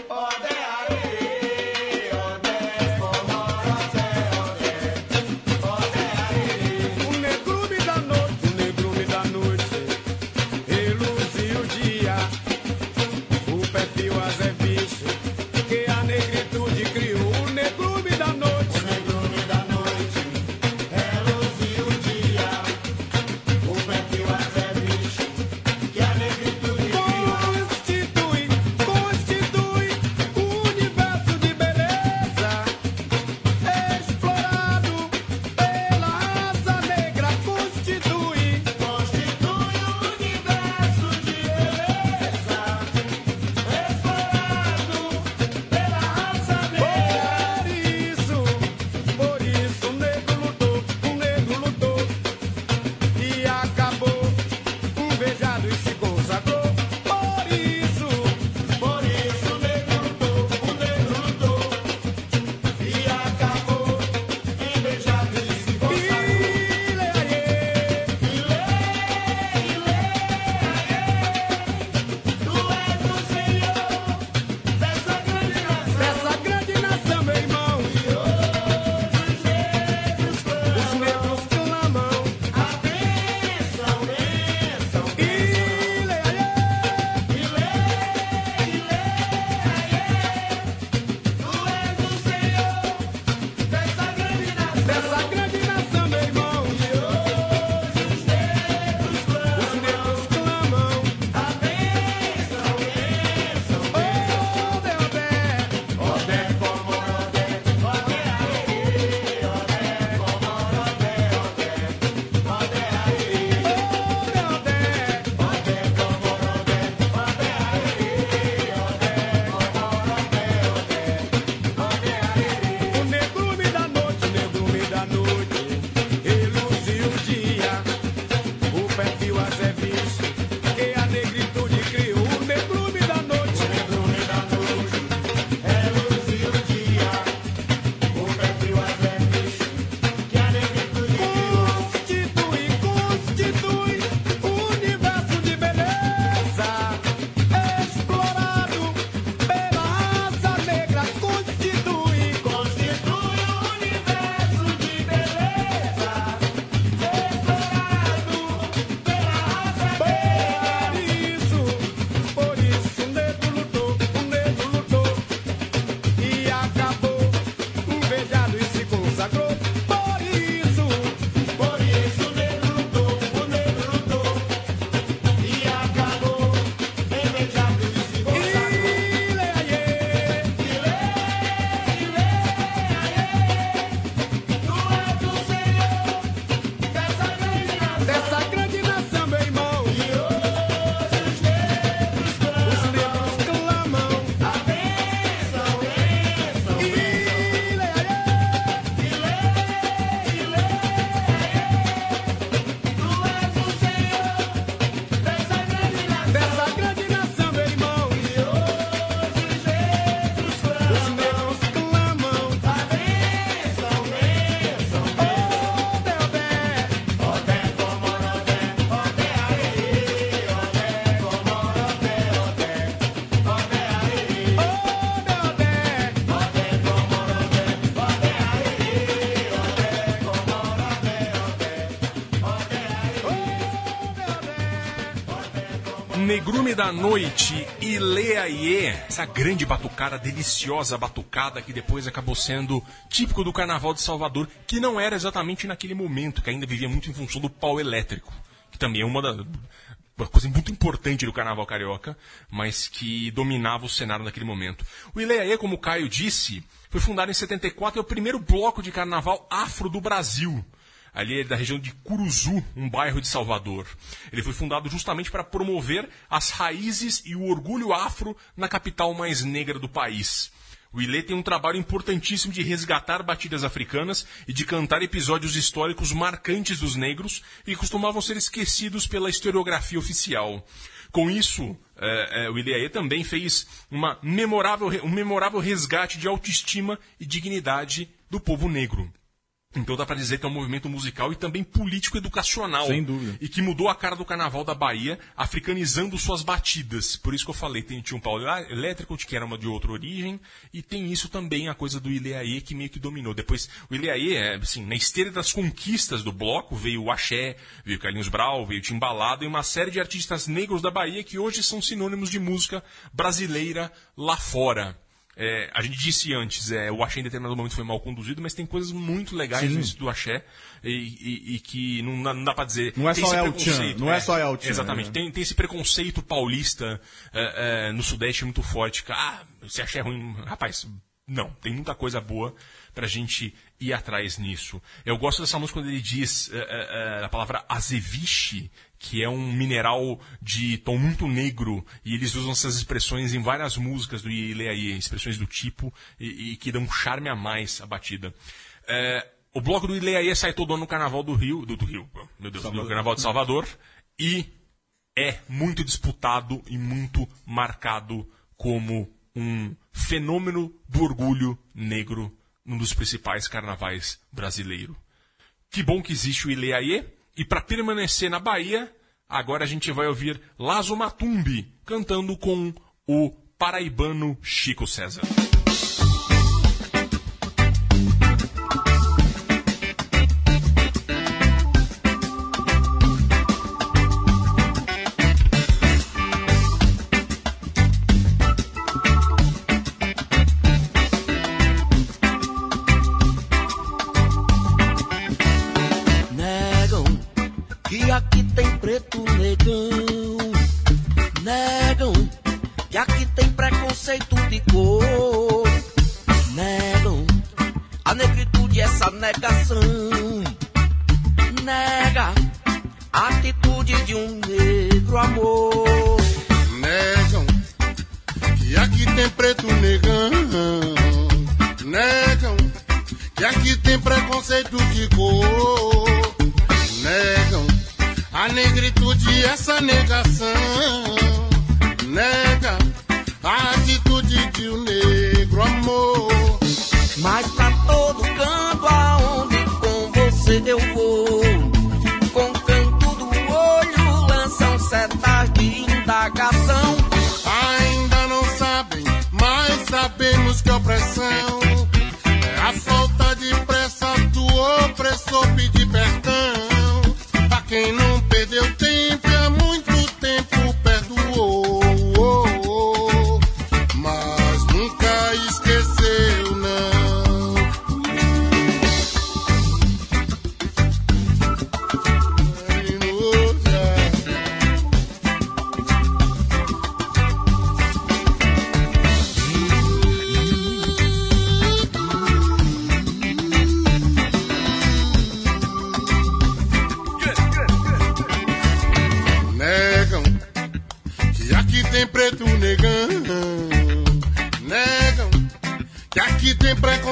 [SPEAKER 5] Negrume da Noite
[SPEAKER 1] e Leaie, essa grande batucada, deliciosa batucada que depois acabou sendo típico do Carnaval de Salvador, que não era exatamente naquele momento, que ainda vivia muito em função do pau elétrico, que também é uma da uma coisa muito importante do Carnaval Carioca, mas que dominava o cenário naquele momento. O Ileaê, como o Caio disse, foi fundado em 74 e é o primeiro bloco de carnaval afro do Brasil ali é da região de Curuzu, um bairro de Salvador. Ele foi fundado justamente para promover as raízes e o orgulho afro na capital mais negra do país. O Ilê tem um trabalho importantíssimo de resgatar batidas africanas e de cantar episódios históricos marcantes dos negros e costumavam ser esquecidos pela historiografia oficial. Com isso, eh, eh, o Ilê também fez uma memorável, um memorável resgate de autoestima e dignidade do povo negro. Então dá para dizer que é um movimento musical e também político-educacional.
[SPEAKER 2] Sem dúvida.
[SPEAKER 1] E que mudou a cara do carnaval da Bahia, africanizando suas batidas. Por isso que eu falei, tem, tinha um pau elétrico, que era uma de outra origem, e tem isso também, a coisa do Ileaê, que meio que dominou. Depois, o Ileaê, é, assim, na esteira das conquistas do bloco, veio o Axé, veio o Carlinhos Brau, veio o Timbalado, e uma série de artistas negros da Bahia que hoje são sinônimos de música brasileira lá fora. É, a gente disse antes, é, o axé em determinado momento foi mal conduzido, mas tem coisas muito legais
[SPEAKER 2] Sim.
[SPEAKER 1] nisso do axé e, e- e que não, dá- não dá pra dizer.
[SPEAKER 2] Não é
[SPEAKER 1] tem
[SPEAKER 2] só
[SPEAKER 1] esse
[SPEAKER 2] El Chan, não é só El Chan,
[SPEAKER 1] Exatamente.
[SPEAKER 2] né?
[SPEAKER 1] Tem, tem esse preconceito paulista é, é, no Sudeste muito forte. que, Ah, se axé é ruim. Rapaz, não. Tem muita coisa boa pra gente ir atrás nisso. Eu gosto dessa música quando ele diz é, é, é, a palavra azeviche, que é um mineral de tom muito negro, e eles usam essas expressões em várias músicas do Ileaí, expressões do tipo, e, e que dão um charme a mais à batida. É, o bloco do Ileaí sai todo ano no Carnaval do Rio, do, do Rio, meu Deus, do Carnaval de Salvador, e é muito disputado e muito marcado como um fenômeno do orgulho negro num dos principais carnavais brasileiro. Que bom que existe o Ileaê. E para permanecer na Bahia, agora a gente vai ouvir Lazo Matumbi cantando com o paraibano Chico César.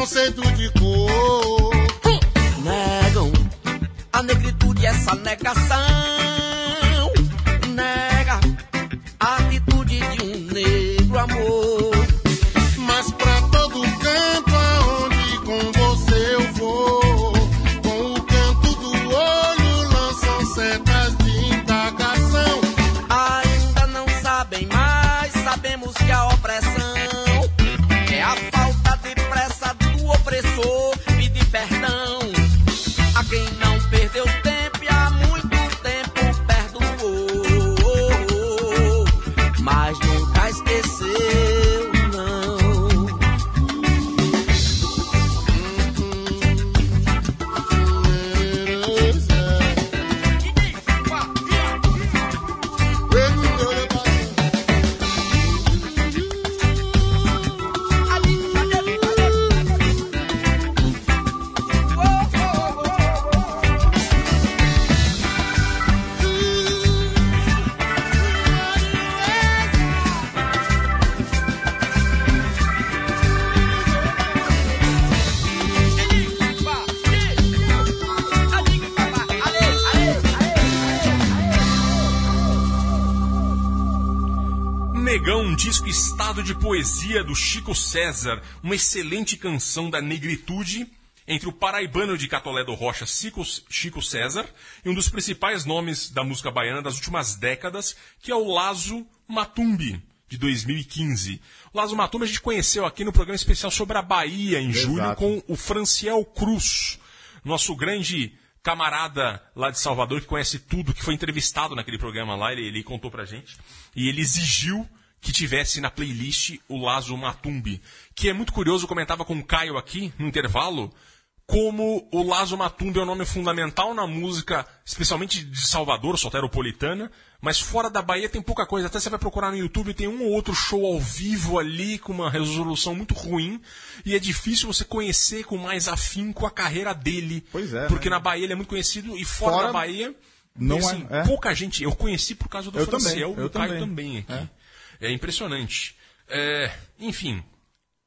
[SPEAKER 11] Preconceito de de
[SPEAKER 1] poesia do Chico César, uma excelente canção da negritude entre o paraibano de Catolé do Rocha, Chico, César, e um dos principais nomes da música baiana das últimas décadas, que é o Lazo Matumbi, de 2015. O Lazo Matumbi a gente conheceu aqui no programa especial sobre a Bahia, em julho,
[SPEAKER 2] Exato.
[SPEAKER 1] com o Franciel Cruz, nosso grande camarada lá de Salvador, que conhece tudo, que foi entrevistado naquele programa lá, ele, ele contou pra gente. E ele exigiu que tivesse na playlist o Lazo Matumbi. Que é muito curioso, eu comentava com o Caio aqui, no intervalo, como o Lazo Matumbi é um nome fundamental na música, especialmente de Salvador, soteropolitana, mas fora da Bahia tem pouca coisa. Até você vai procurar no YouTube, tem um ou outro show ao vivo ali, com uma resolução muito ruim, e é difícil você conhecer com mais afinco a carreira dele.
[SPEAKER 2] Pois é,
[SPEAKER 1] Porque
[SPEAKER 2] né?
[SPEAKER 1] na Bahia ele é muito conhecido, e fora,
[SPEAKER 2] Fora,
[SPEAKER 1] da Bahia,
[SPEAKER 2] não
[SPEAKER 1] e, assim,
[SPEAKER 2] é- é.
[SPEAKER 1] pouca gente. Eu conheci por causa do
[SPEAKER 2] Eu
[SPEAKER 1] Franciel
[SPEAKER 2] também,
[SPEAKER 1] e
[SPEAKER 2] eu
[SPEAKER 1] o Caio
[SPEAKER 2] também.
[SPEAKER 1] também aqui. É, impressionante. É, enfim,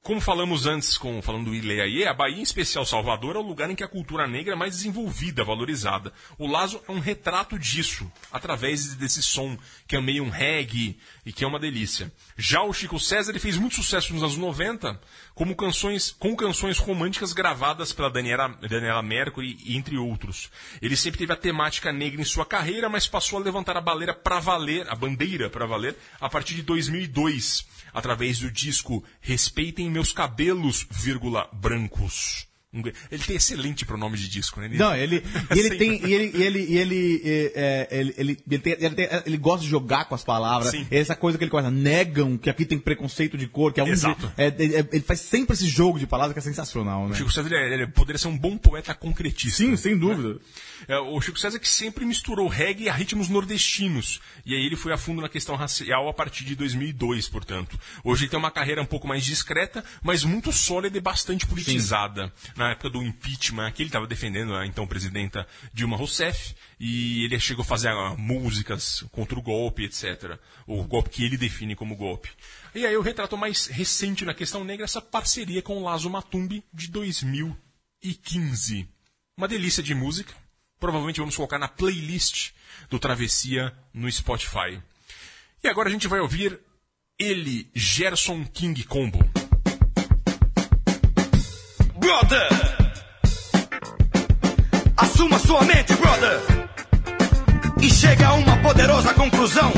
[SPEAKER 1] como falamos antes, com, falando do Ileaie, a Bahia, em especial Salvador, é o lugar em que a cultura negra é mais desenvolvida, valorizada. O Lazo é um retrato disso, através desse som, que é meio um reggae e que é uma delícia. Já o Chico César ele fez muito sucesso nos anos 90, como canções, com canções românticas gravadas pela Daniela, Daniela Mercury, entre outros. Ele sempre teve a temática negra em sua carreira, mas passou a levantar a para valer, a bandeira para valer, a partir de 2002 através do disco Respeitem Meus Cabelos, vírgula, brancos. Ele tem excelente pronome de disco, né?
[SPEAKER 2] Não, (laughs) ele, e ele
[SPEAKER 1] Sempre.
[SPEAKER 2] tem, e ele, ele, ele, é, é, ele, ele, ele, tem- ele tem- ele gosta de jogar com as palavras.
[SPEAKER 1] Sim.
[SPEAKER 2] Essa coisa que ele começa, negam que aqui tem preconceito de cor, que é um,
[SPEAKER 1] Exato.
[SPEAKER 2] é, é, é, ele faz sempre esse jogo de palavras que é sensacional, né?
[SPEAKER 1] O Chico César ele, ele poderia ser um bom poeta concretista.
[SPEAKER 2] Sim, sem dúvida.
[SPEAKER 1] É, o Chico César que sempre misturou reggae a ritmos nordestinos. E aí ele foi a fundo na questão racial a partir de 2002, portanto. Hoje ele tem uma carreira um pouco mais discreta, mas muito sólida e bastante politizada. Na época do impeachment, aqui ele estava defendendo a então presidenta Dilma Rousseff, e ele chegou a fazer ah, músicas contra o golpe, etc. O golpe que ele define como golpe. E aí o retrato mais recente na questão negra, essa parceria com o Lazo Matumbi de 2015. Uma delícia de música. Provavelmente vamos colocar na playlist do Travessia no Spotify. E agora a gente vai ouvir ele, Gerson King Combo.
[SPEAKER 12] Brother! Assuma sua mente, brother! E chega a uma poderosa conclusão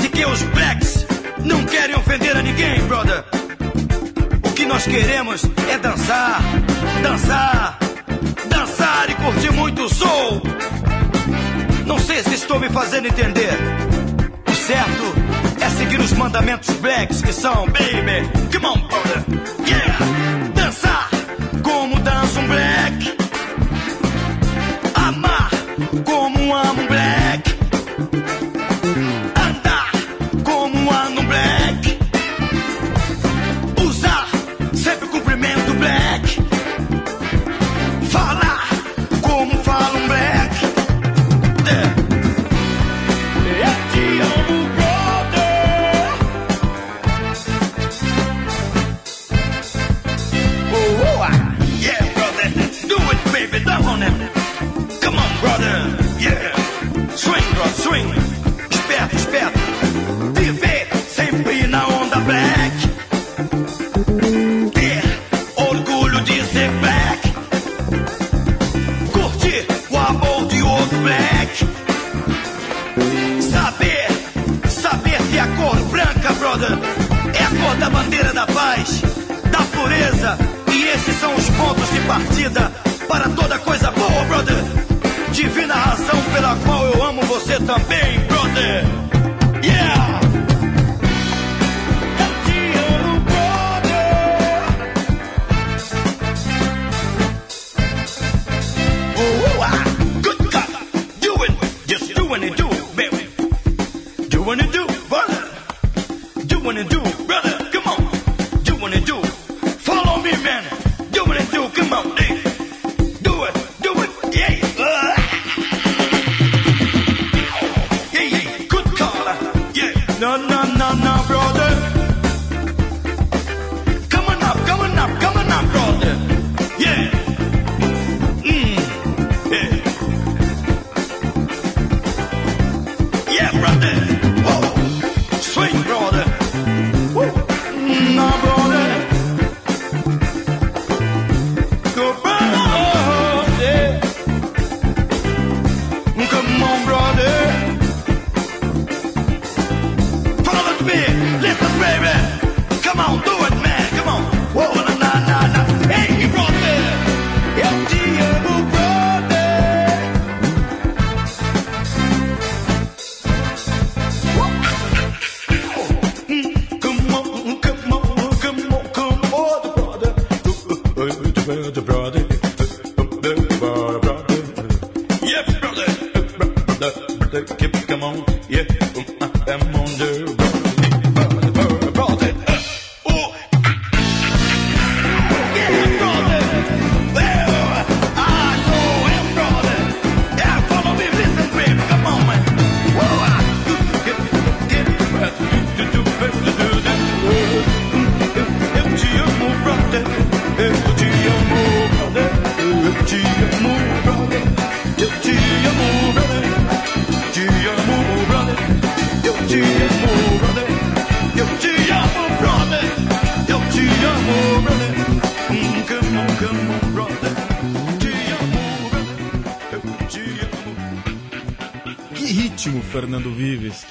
[SPEAKER 12] de que os blacks não querem ofender a ninguém, brother. O que nós queremos é dançar, dançar, dançar e curtir muito soul. Não sei se estou me fazendo entender. O certo é seguir os mandamentos blacks que são, baby, come on, brother, yeah! Dançar black. Amar como um black. No, no,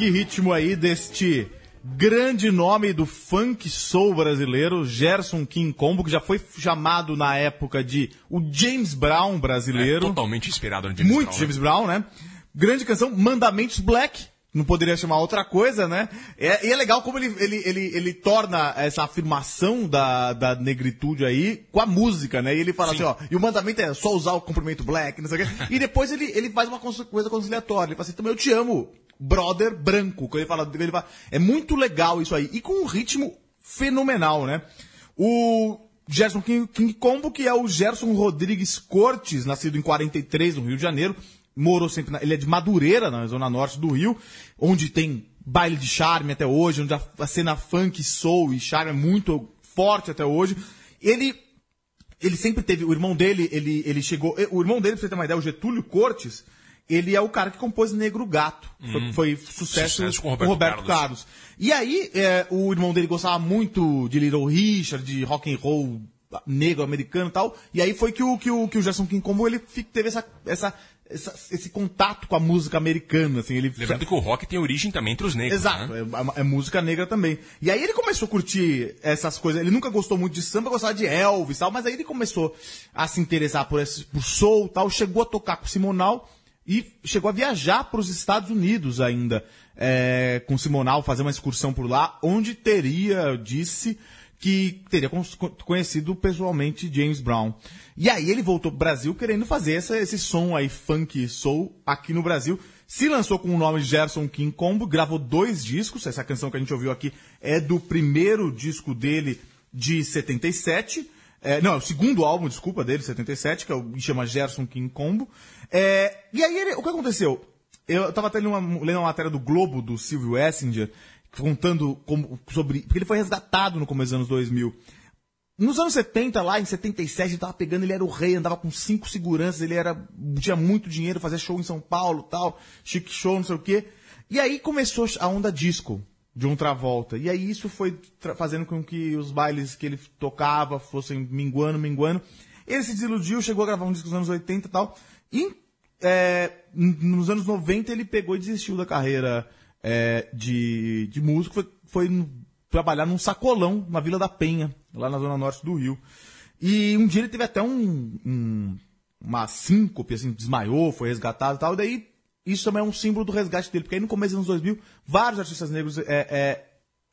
[SPEAKER 2] Que ritmo aí deste grande nome do funk soul brasileiro, Gerson King Combo, que já foi chamado na época de o James Brown brasileiro.
[SPEAKER 1] Totalmente inspirado no James
[SPEAKER 2] Muito
[SPEAKER 1] Brown, né?
[SPEAKER 2] James Brown, né? Grande canção, Mandamentos Black. Não poderia chamar outra coisa, né? É- e é legal como ele, ele, ele, ele torna essa afirmação da, da negritude aí com a música, né? E ele fala assim, ó, e o mandamento é só usar o comprimento black, não sei o quê. E depois ele, ele faz uma coisa conciliatória. Ele fala assim, também eu te amo, brother branco. Ele fala, ele fala, é muito legal isso aí. E com um ritmo fenomenal, né? O Gerson King, King Combo, que é o Gerson Rodrigues Cortes, nascido em 43, no Rio de Janeiro, morou sempre na, ele é de Madureira, na zona norte do Rio, onde tem baile de charme até hoje, onde a, a cena funk, soul e charme é muito forte até hoje. Ele ele sempre teve, o irmão dele, ele, ele chegou, o irmão dele, pra você ter uma ideia, o Getúlio Cortes, ele é o cara que compôs Negro Gato. Foi,
[SPEAKER 1] Hum.
[SPEAKER 2] foi sucesso,
[SPEAKER 1] Sucesso com
[SPEAKER 2] com
[SPEAKER 1] Roberto
[SPEAKER 2] Roberto,
[SPEAKER 1] Carlos.
[SPEAKER 2] Carlos. E aí, é, o irmão dele gostava muito de Little Richard, de rock and roll negro americano e tal. E aí foi que o, que o, que o Gerson King Combo, ele teve essa, essa, essa- esse contato com a música americana, assim. Ele
[SPEAKER 1] Lembrando que o rock tem origem também entre os negros.
[SPEAKER 2] Exato,
[SPEAKER 1] né?
[SPEAKER 2] é, é música negra também. E aí ele começou a curtir essas coisas. Ele nunca gostou muito de samba, gostava de Elvis e tal, mas aí ele começou a se interessar por, esse, por soul e tal, chegou a tocar com o Simonal e chegou a viajar para os Estados Unidos ainda é, com Simonal, fazer uma excursão por lá, onde teria, disse, que teria conhecido pessoalmente James Brown. E aí ele voltou pro Brasil querendo fazer essa- esse som aí, funk soul, aqui no Brasil. Se lançou com o nome Gerson King Combo, gravou dois discos. Essa canção que a gente ouviu aqui é do primeiro disco dele de 77. É, não, é o segundo álbum, desculpa, dele, 77, que é o, chama Gerson King Combo. É, e aí, ele- o que aconteceu? Eu tava até lendo uma, lendo uma matéria do Globo, do Silvio Essinger, contando como- sobre... Porque ele foi resgatado no começo dos anos 2000. Nos anos 70, lá em 77, ele tava pegando, ele era o rei, andava com cinco seguranças, ele era tinha muito dinheiro, fazia show em São Paulo tal, chique show, não sei o quê. E aí começou a onda disco de um Travolta. E aí isso foi fazendo com que os bailes que ele tocava fossem minguando, minguando. Ele se desiludiu, chegou a gravar um disco nos anos 80 e tal. E é, nos anos 90 ele pegou e desistiu da carreira é, de, de músico, foi, foi trabalhar num sacolão na Vila da Penha, lá na zona norte do Rio. E um dia ele teve até um, um- uma síncope, assim, desmaiou, foi resgatado e tal, e daí isso também é um símbolo do resgate dele, porque aí no começo dos anos 2000, vários artistas negros é, é,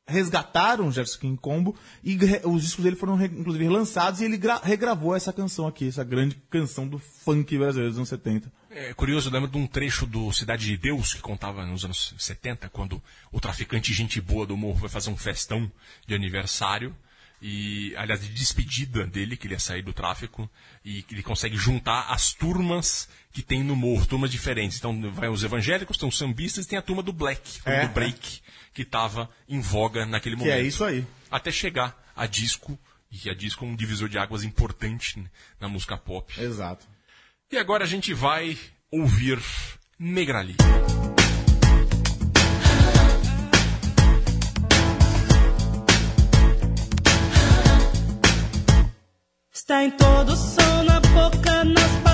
[SPEAKER 2] resgataram o Gerson King Combo e os discos dele foram, inclusive, relançados e ele gra- regravou essa canção aqui, essa grande canção do funk brasileiro dos anos 70.
[SPEAKER 1] É curioso, eu lembro de um trecho do Cidade de Deus que contava nos anos 70, quando o traficante gente boa do morro vai fazer um festão de aniversário. E, aliás, de despedida dele, que ele ia sair do tráfico, e que ele consegue juntar as turmas que tem no morro, turmas diferentes. Então, vai os evangélicos, tem os sambistas e tem a turma do black,
[SPEAKER 2] É,
[SPEAKER 1] do break, que estava em voga naquele
[SPEAKER 2] Que
[SPEAKER 1] momento.
[SPEAKER 2] é isso aí.
[SPEAKER 1] Até chegar a disco, e a disco é um divisor de águas importante né, na música pop.
[SPEAKER 2] Exato.
[SPEAKER 1] E agora a gente vai ouvir Negrali.
[SPEAKER 13] Está em todo som, na boca, nas palavras.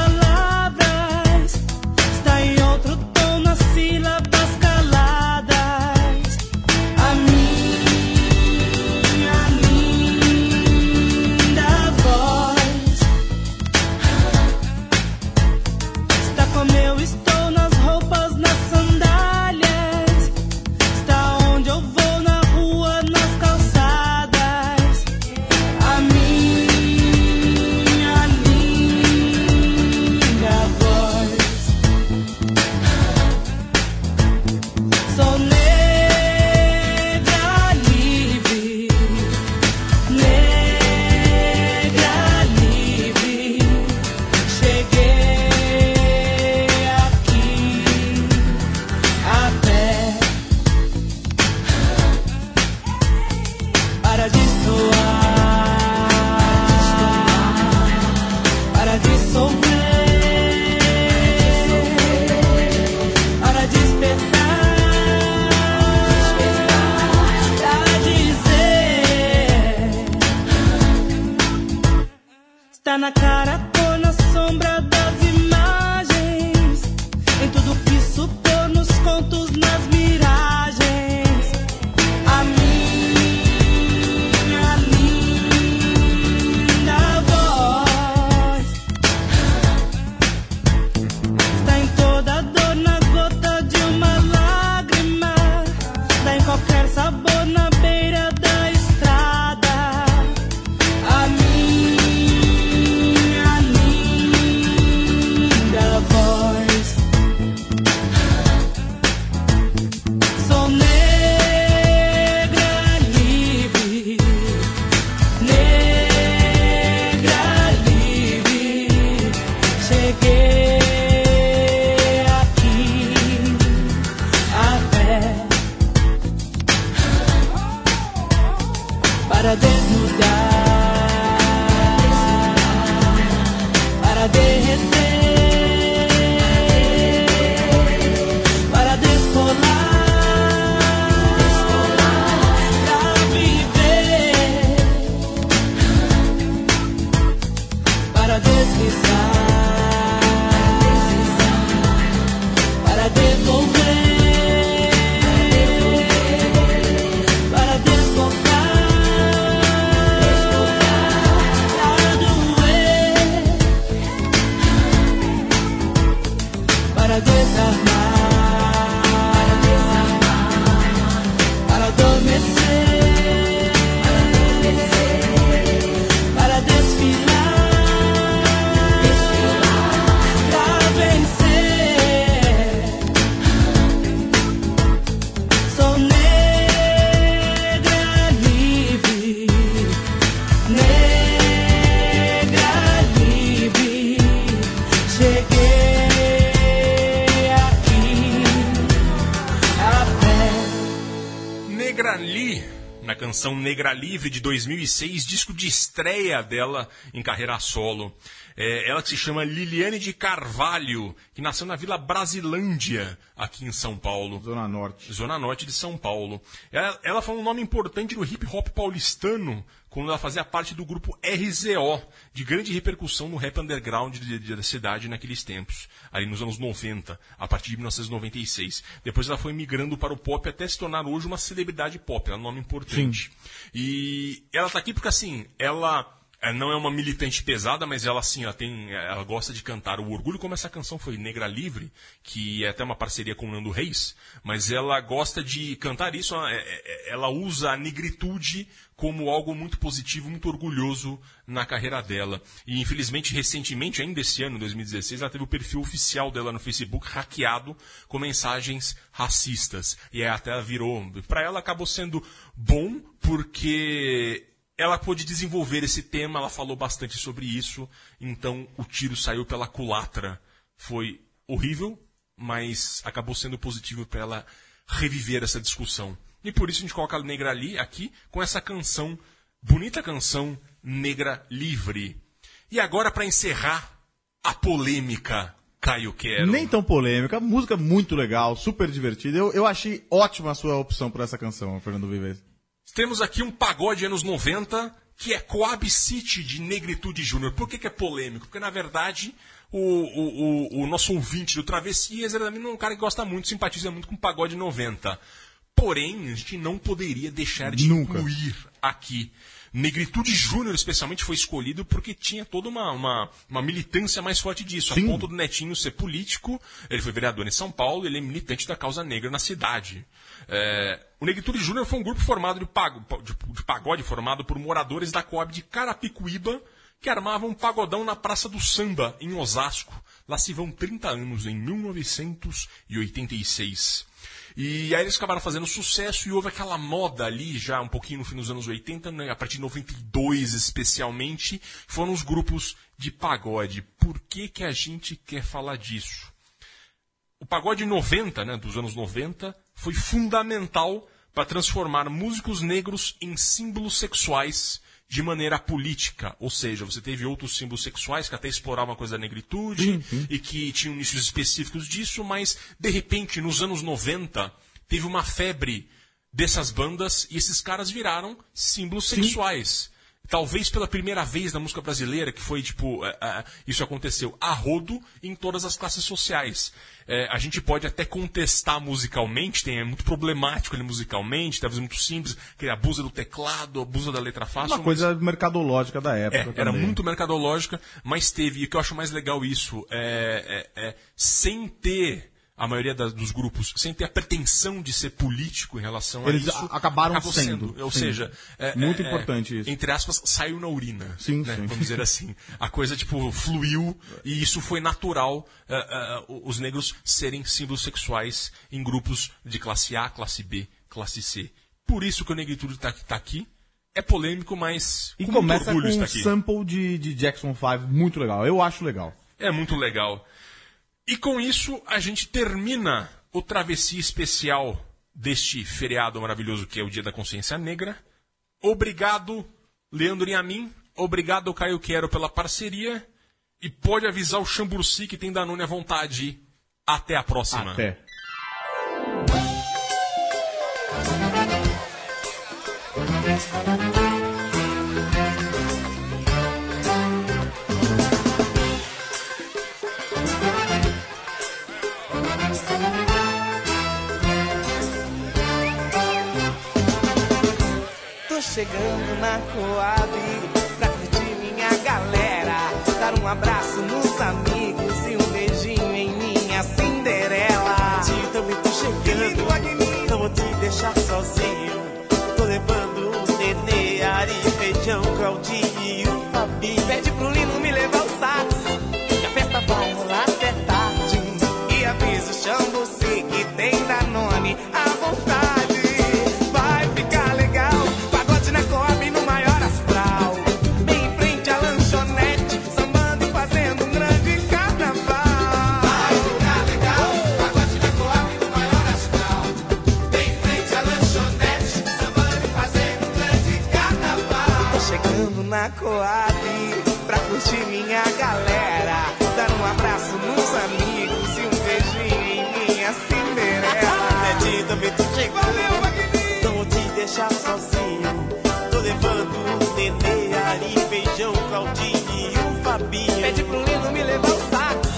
[SPEAKER 1] Canção Negra Livre de 2006, disco de estreia dela em carreira solo. É, ela que se chama Liliane de Carvalho, que nasceu na Vila Brasilândia, aqui em São Paulo.
[SPEAKER 2] Zona Norte.
[SPEAKER 1] Zona Norte de São Paulo. Ela, ela foi um nome importante no hip hop paulistano, quando ela fazia parte do grupo RZO, de grande repercussão no rap underground de- de- da cidade naqueles tempos, ali nos anos 90, a partir de 1996. Depois ela foi migrando para o pop até se tornar hoje uma celebridade pop, ela é um nome importante. E ela tá aqui porque assim, ela não é uma militante pesada, mas ela assim, ela tem, ela gosta de cantar o orgulho, como essa canção foi Negra Livre, que é até uma parceria com o Nando Reis, mas ela gosta de cantar isso, ela, é- é- ela usa a negritude como algo muito positivo, muito orgulhoso na carreira dela. E infelizmente, recentemente, ainda esse ano, 2016, ela teve o perfil oficial dela no Facebook hackeado com mensagens racistas. E até ela virou, para ela acabou sendo bom porque ela pôde desenvolver esse tema, ela falou bastante sobre isso, então o tiro saiu pela culatra. Foi horrível, mas acabou sendo positivo para ela reviver essa discussão. E por isso a gente coloca a Negra Ali aqui com essa canção, bonita canção, Negra Livre. E agora, para encerrar a polêmica, Caio Quero.
[SPEAKER 2] Nem tão polêmica, música muito legal, super divertida. Eu, eu achei ótima a sua opção por essa canção, Fernando Vives.
[SPEAKER 1] Temos aqui um pagode anos 90 que é Coab City de Negritude Júnior. Por que, que é polêmico? Porque, na verdade, o, o, o, o nosso ouvinte do Travessias ele também é um cara que gosta muito, simpatiza muito com pagode 90. Porém, a gente não poderia deixar de
[SPEAKER 2] Nunca.
[SPEAKER 1] incluir aqui. Negritude Júnior, especialmente, foi escolhido porque tinha toda uma, uma, uma militância mais forte disso.
[SPEAKER 2] Sim.
[SPEAKER 1] A ponto do Netinho ser político, ele foi vereador em São Paulo, ele é militante da causa negra na cidade. É, o Negritude Júnior foi um grupo formado de, pago, de, de pagode, formado por moradores da Coab de Carapicuíba, que armavam um pagodão na Praça do Samba, em Osasco. Lá se vão 30 anos, em 1986. E aí eles acabaram fazendo sucesso e houve aquela moda ali, já um pouquinho no fim dos anos 80, né, a partir de 92 especialmente, foram os grupos de pagode. Por que, que a gente quer falar disso? O pagode 90, né, dos anos 90, foi fundamental para transformar músicos negros em símbolos sexuais de maneira política. Ou seja, você teve outros símbolos sexuais que até exploravam a coisa da negritude e que tinham nichos específicos disso, mas de repente, nos anos 90, teve uma febre dessas bandas e esses caras viraram símbolos sexuais. Talvez pela primeira vez na música brasileira, que foi tipo, é, é, isso aconteceu a rodo em todas as classes sociais. É, a gente pode até contestar musicalmente, tem, é muito problemático ele musicalmente, talvez muito simples, que ele abusa do teclado, abusa da letra fácil.
[SPEAKER 2] Uma
[SPEAKER 1] mas-
[SPEAKER 2] coisa mercadológica da época.
[SPEAKER 1] é, era muito mercadológica, mas teve, e o que eu acho mais legal isso, é, é- é sem ter a maioria das- dos grupos, sem ter a pretensão de ser político em relação
[SPEAKER 2] Eles
[SPEAKER 1] a isso.
[SPEAKER 2] acabaram
[SPEAKER 1] acabou
[SPEAKER 2] sendo,
[SPEAKER 1] Ou
[SPEAKER 2] sim.
[SPEAKER 1] seja, é-
[SPEAKER 2] Muito
[SPEAKER 1] é-
[SPEAKER 2] importante isso.
[SPEAKER 1] Entre aspas, saiu na urina.
[SPEAKER 2] Sim,
[SPEAKER 1] né?
[SPEAKER 2] sim.
[SPEAKER 1] Vamos dizer assim. A coisa, tipo, fluiu e isso foi natural, é, é, os negros serem símbolos sexuais em grupos de classe A, classe B, classe C. Por isso que o negritude está tá aqui. É polêmico, mas
[SPEAKER 2] E
[SPEAKER 1] com
[SPEAKER 2] começa com um
[SPEAKER 1] aqui.
[SPEAKER 2] sample de, de Jackson 5 muito legal. Eu acho legal.
[SPEAKER 1] É muito legal. E com isso, a gente termina o travessia especial deste feriado maravilhoso que é o Dia da Consciência Negra. obrigado, Leandro Yamin. Obrigado, Caio Quero, pela parceria. E pode avisar o Chamburci que tem Danone à vontade. Até a próxima.
[SPEAKER 2] Até.
[SPEAKER 14] Tô chegando na Coab Pede pro Lino me levar o sax.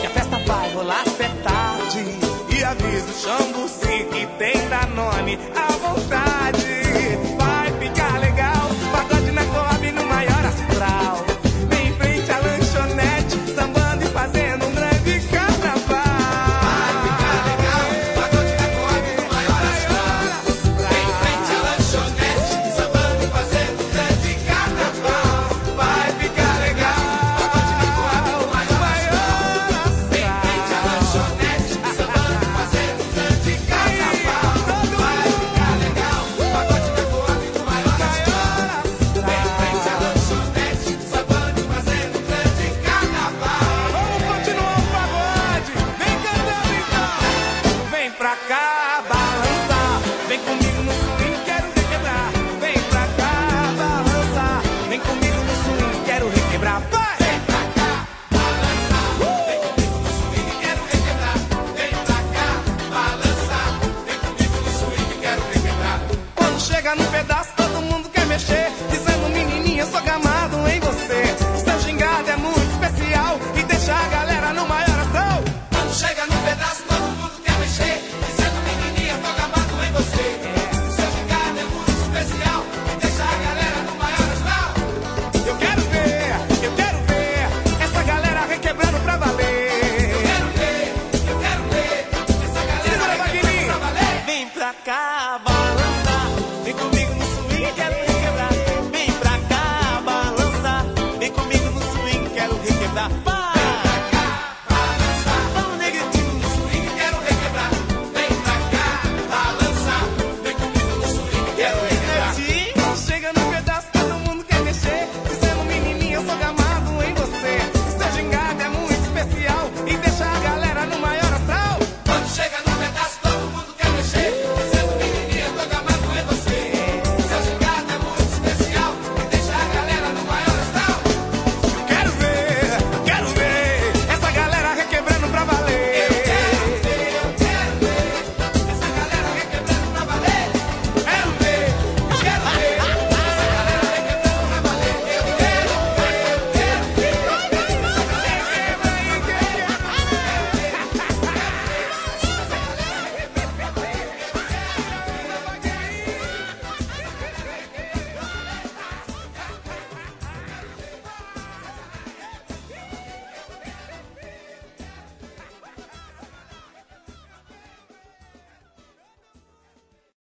[SPEAKER 14] Que a festa vai rolar até tarde. E avisa o Xambuci que tem Danone à vontade.